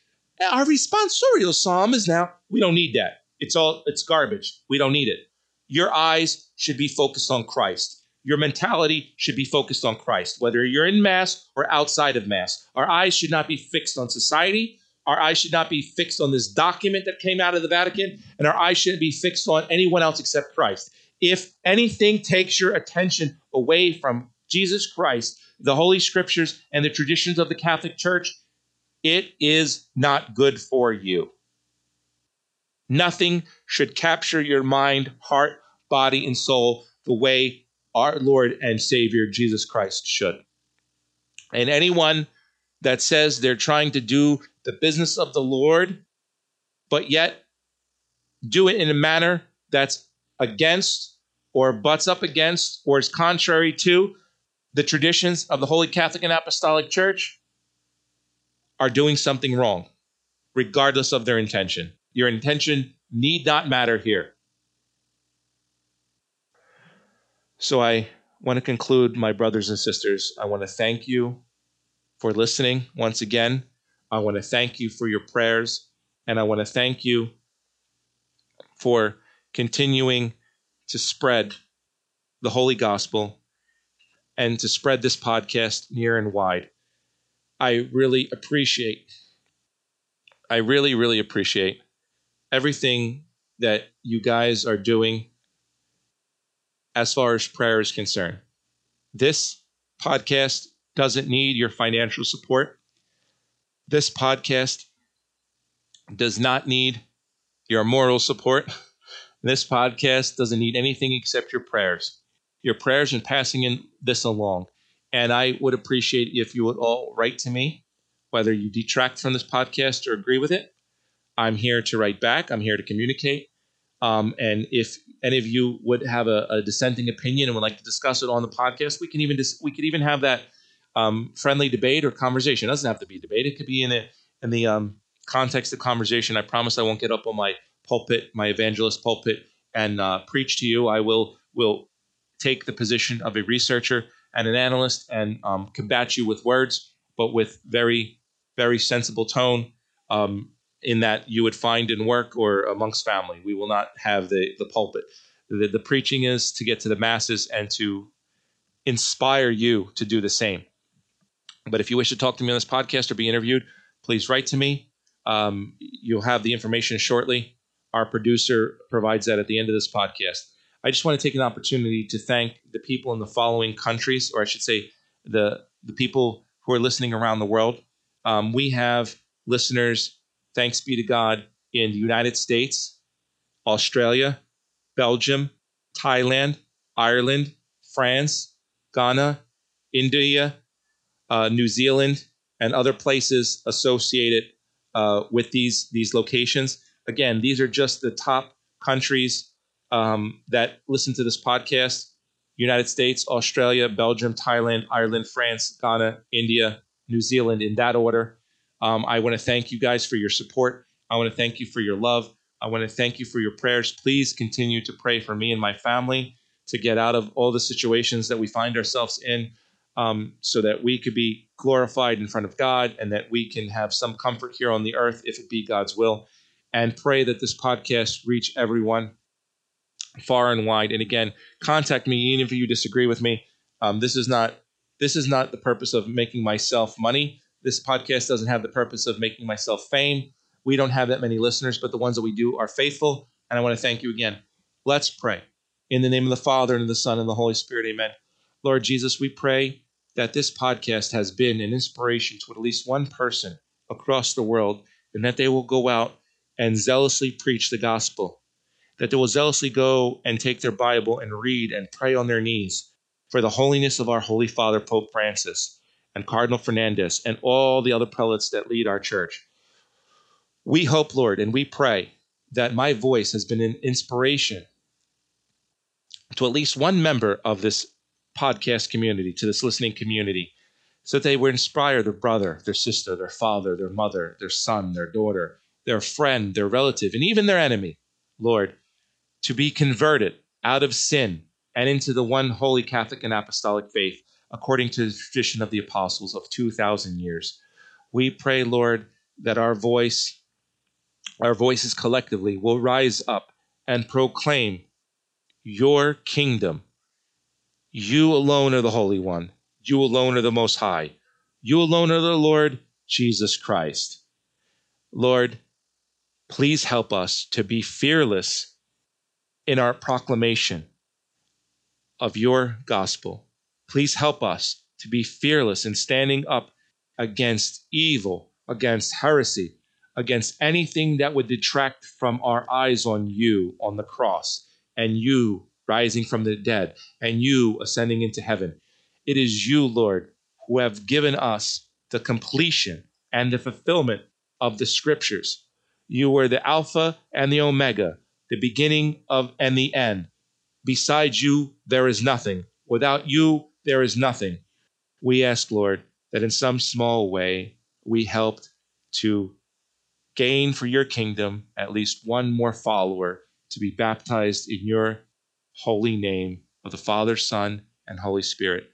Our responsorial psalm is now we don't need that. It's all it's garbage. We don't need it. Your eyes should be focused on christ your mentality should be focused on Christ, whether you're in Mass or outside of Mass. Our eyes should not be fixed on society. Our eyes should not be fixed on this document that came out of the Vatican, and our eyes shouldn't be fixed on anyone else except Christ. If anything takes your attention away from Jesus Christ, the Holy Scriptures, and the traditions of the Catholic Church, it is not good for you. Nothing should capture your mind, heart, body, and soul the way our Lord and Savior Jesus Christ should. And anyone that says they're trying to do the business of the Lord, but yet do it in a manner that's against or butts up against or is contrary to the traditions of the Holy Catholic and Apostolic Church, are doing something wrong, regardless of their intention. Your intention need not matter here. So I want to conclude, my brothers and sisters. I want to thank you for listening once again. I want to thank you for your prayers, and I want to thank you for continuing to spread the Holy Gospel and to spread this podcast near and wide. I really appreciate, I really, really appreciate everything that you guys are doing as far as prayer is concerned. This podcast doesn't need your financial support. This podcast does not need your moral support. This podcast doesn't need anything except your prayers. Your prayers and passing in this along. And I would appreciate if you would all write to me, whether you detract from this podcast or agree with it. I'm here to write back. I'm here to communicate. Um, and if any of you would have a, a, dissenting opinion and would like to discuss it on the podcast, we can even dis- we could even have that um, friendly debate or conversation. It doesn't have to be debate. It could be in the in the um, context of conversation. I promise I won't get up on my pulpit, my evangelist pulpit, and uh, preach to you. I will will take the position of a researcher and an analyst and um, combat you with words, but with very very sensible tone. Um, in that you would find in work or amongst family. We will not have the, the pulpit. The, the preaching is to get to the masses and to inspire you to do the same. But if you wish to talk to me on this podcast or be interviewed, please write to me. Um, you'll have the information shortly. Our producer provides that at the end of this podcast. I just want to take an opportunity to thank the people in the following countries, or I should say, the the people who are listening around the world. Um, we have listeners thanks be to God, in the United States, Australia, Belgium, Thailand, Ireland, France, Ghana, India, uh, New Zealand, and other places associated uh, with these these locations. Again, these are just the top countries um, that listen to this podcast: United States, Australia, Belgium, Thailand, Ireland, France, Ghana, India, New Zealand, in that order. Um, I want to thank you guys for your support. I want to thank you for your love. I want to thank you for your prayers. Please continue to pray for me and my family to get out of all the situations that we find ourselves in um, so that we could be glorified in front of God and that we can have some comfort here on the earth if it be God's will. And pray that this podcast reach everyone far and wide. And again, contact me even if you disagree with me. Um, this is not this is not the purpose of making myself money. This podcast doesn't have the purpose of making myself fame. We don't have that many listeners, but the ones that we do are faithful. And I want to thank you again. Let's pray. In the name of the Father, and of the Son, and the Holy Spirit, amen. Lord Jesus, we pray that this podcast has been an inspiration to at least one person across the world, and that they will go out and zealously preach the gospel, that they will zealously go and take their Bible and read and pray on their knees for the holiness of our Holy Father, Pope Francis and Cardinal Fernandez and all the other prelates that lead our church. We hope, Lord, and we pray that my voice has been an inspiration to at least one member of this podcast community, to this listening community, so that they would inspire their brother, their sister, their father, their mother, their son, their daughter, their friend, their relative, and even their enemy, Lord, to be converted out of sin and into the one holy Catholic and apostolic faith according to the tradition of the apostles of 2,000 years. We pray, Lord, that our voice, our voices collectively, will rise up and proclaim your kingdom You alone are the Holy One. You alone are the Most High. You alone are the Lord Jesus Christ. Lord, please help us to be fearless in our proclamation of your gospel. Please help us to be fearless in standing up against evil, against heresy, against anything that would detract from our eyes on you on the cross and you rising from the dead and you ascending into heaven. It is you, Lord, who have given us the completion and the fulfillment of the scriptures. You were the Alpha and the Omega, the beginning of and the end. Besides you, there is nothing. Without you, there is nothing. We ask, Lord, that in some small way we helped to gain for your kingdom at least one more follower to be baptized in your holy name of the Father, Son, and Holy Spirit.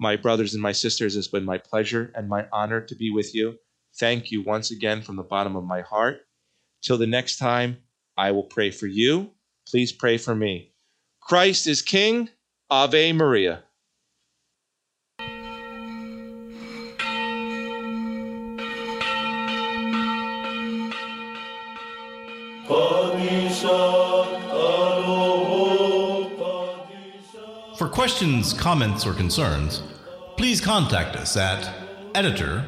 My brothers and my sisters, it's been my pleasure and my honor to be with you. Thank you once again from the bottom of my heart. Till the next time, I will pray for you. Please pray for me. Christ is King. Ave Maria. Questions, comments, or concerns, please contact us at editor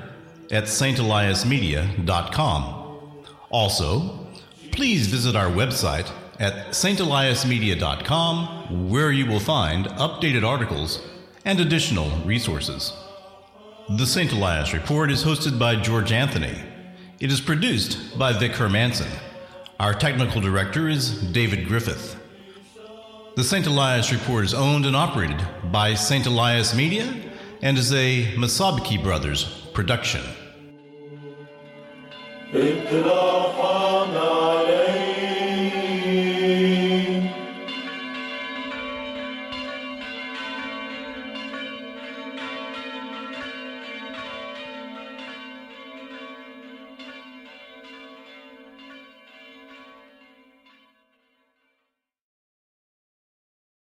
at SaintEliasMedia.com. Also, please visit our website at SaintEliasMedia.com where you will find updated articles and additional resources. The St. Elias Report is hosted by George Anthony. It is produced by Vic Hermanson. Our technical director is David Griffith. The St. Elias Report is owned and operated by St. Elias Media and is a Masabki Brothers production.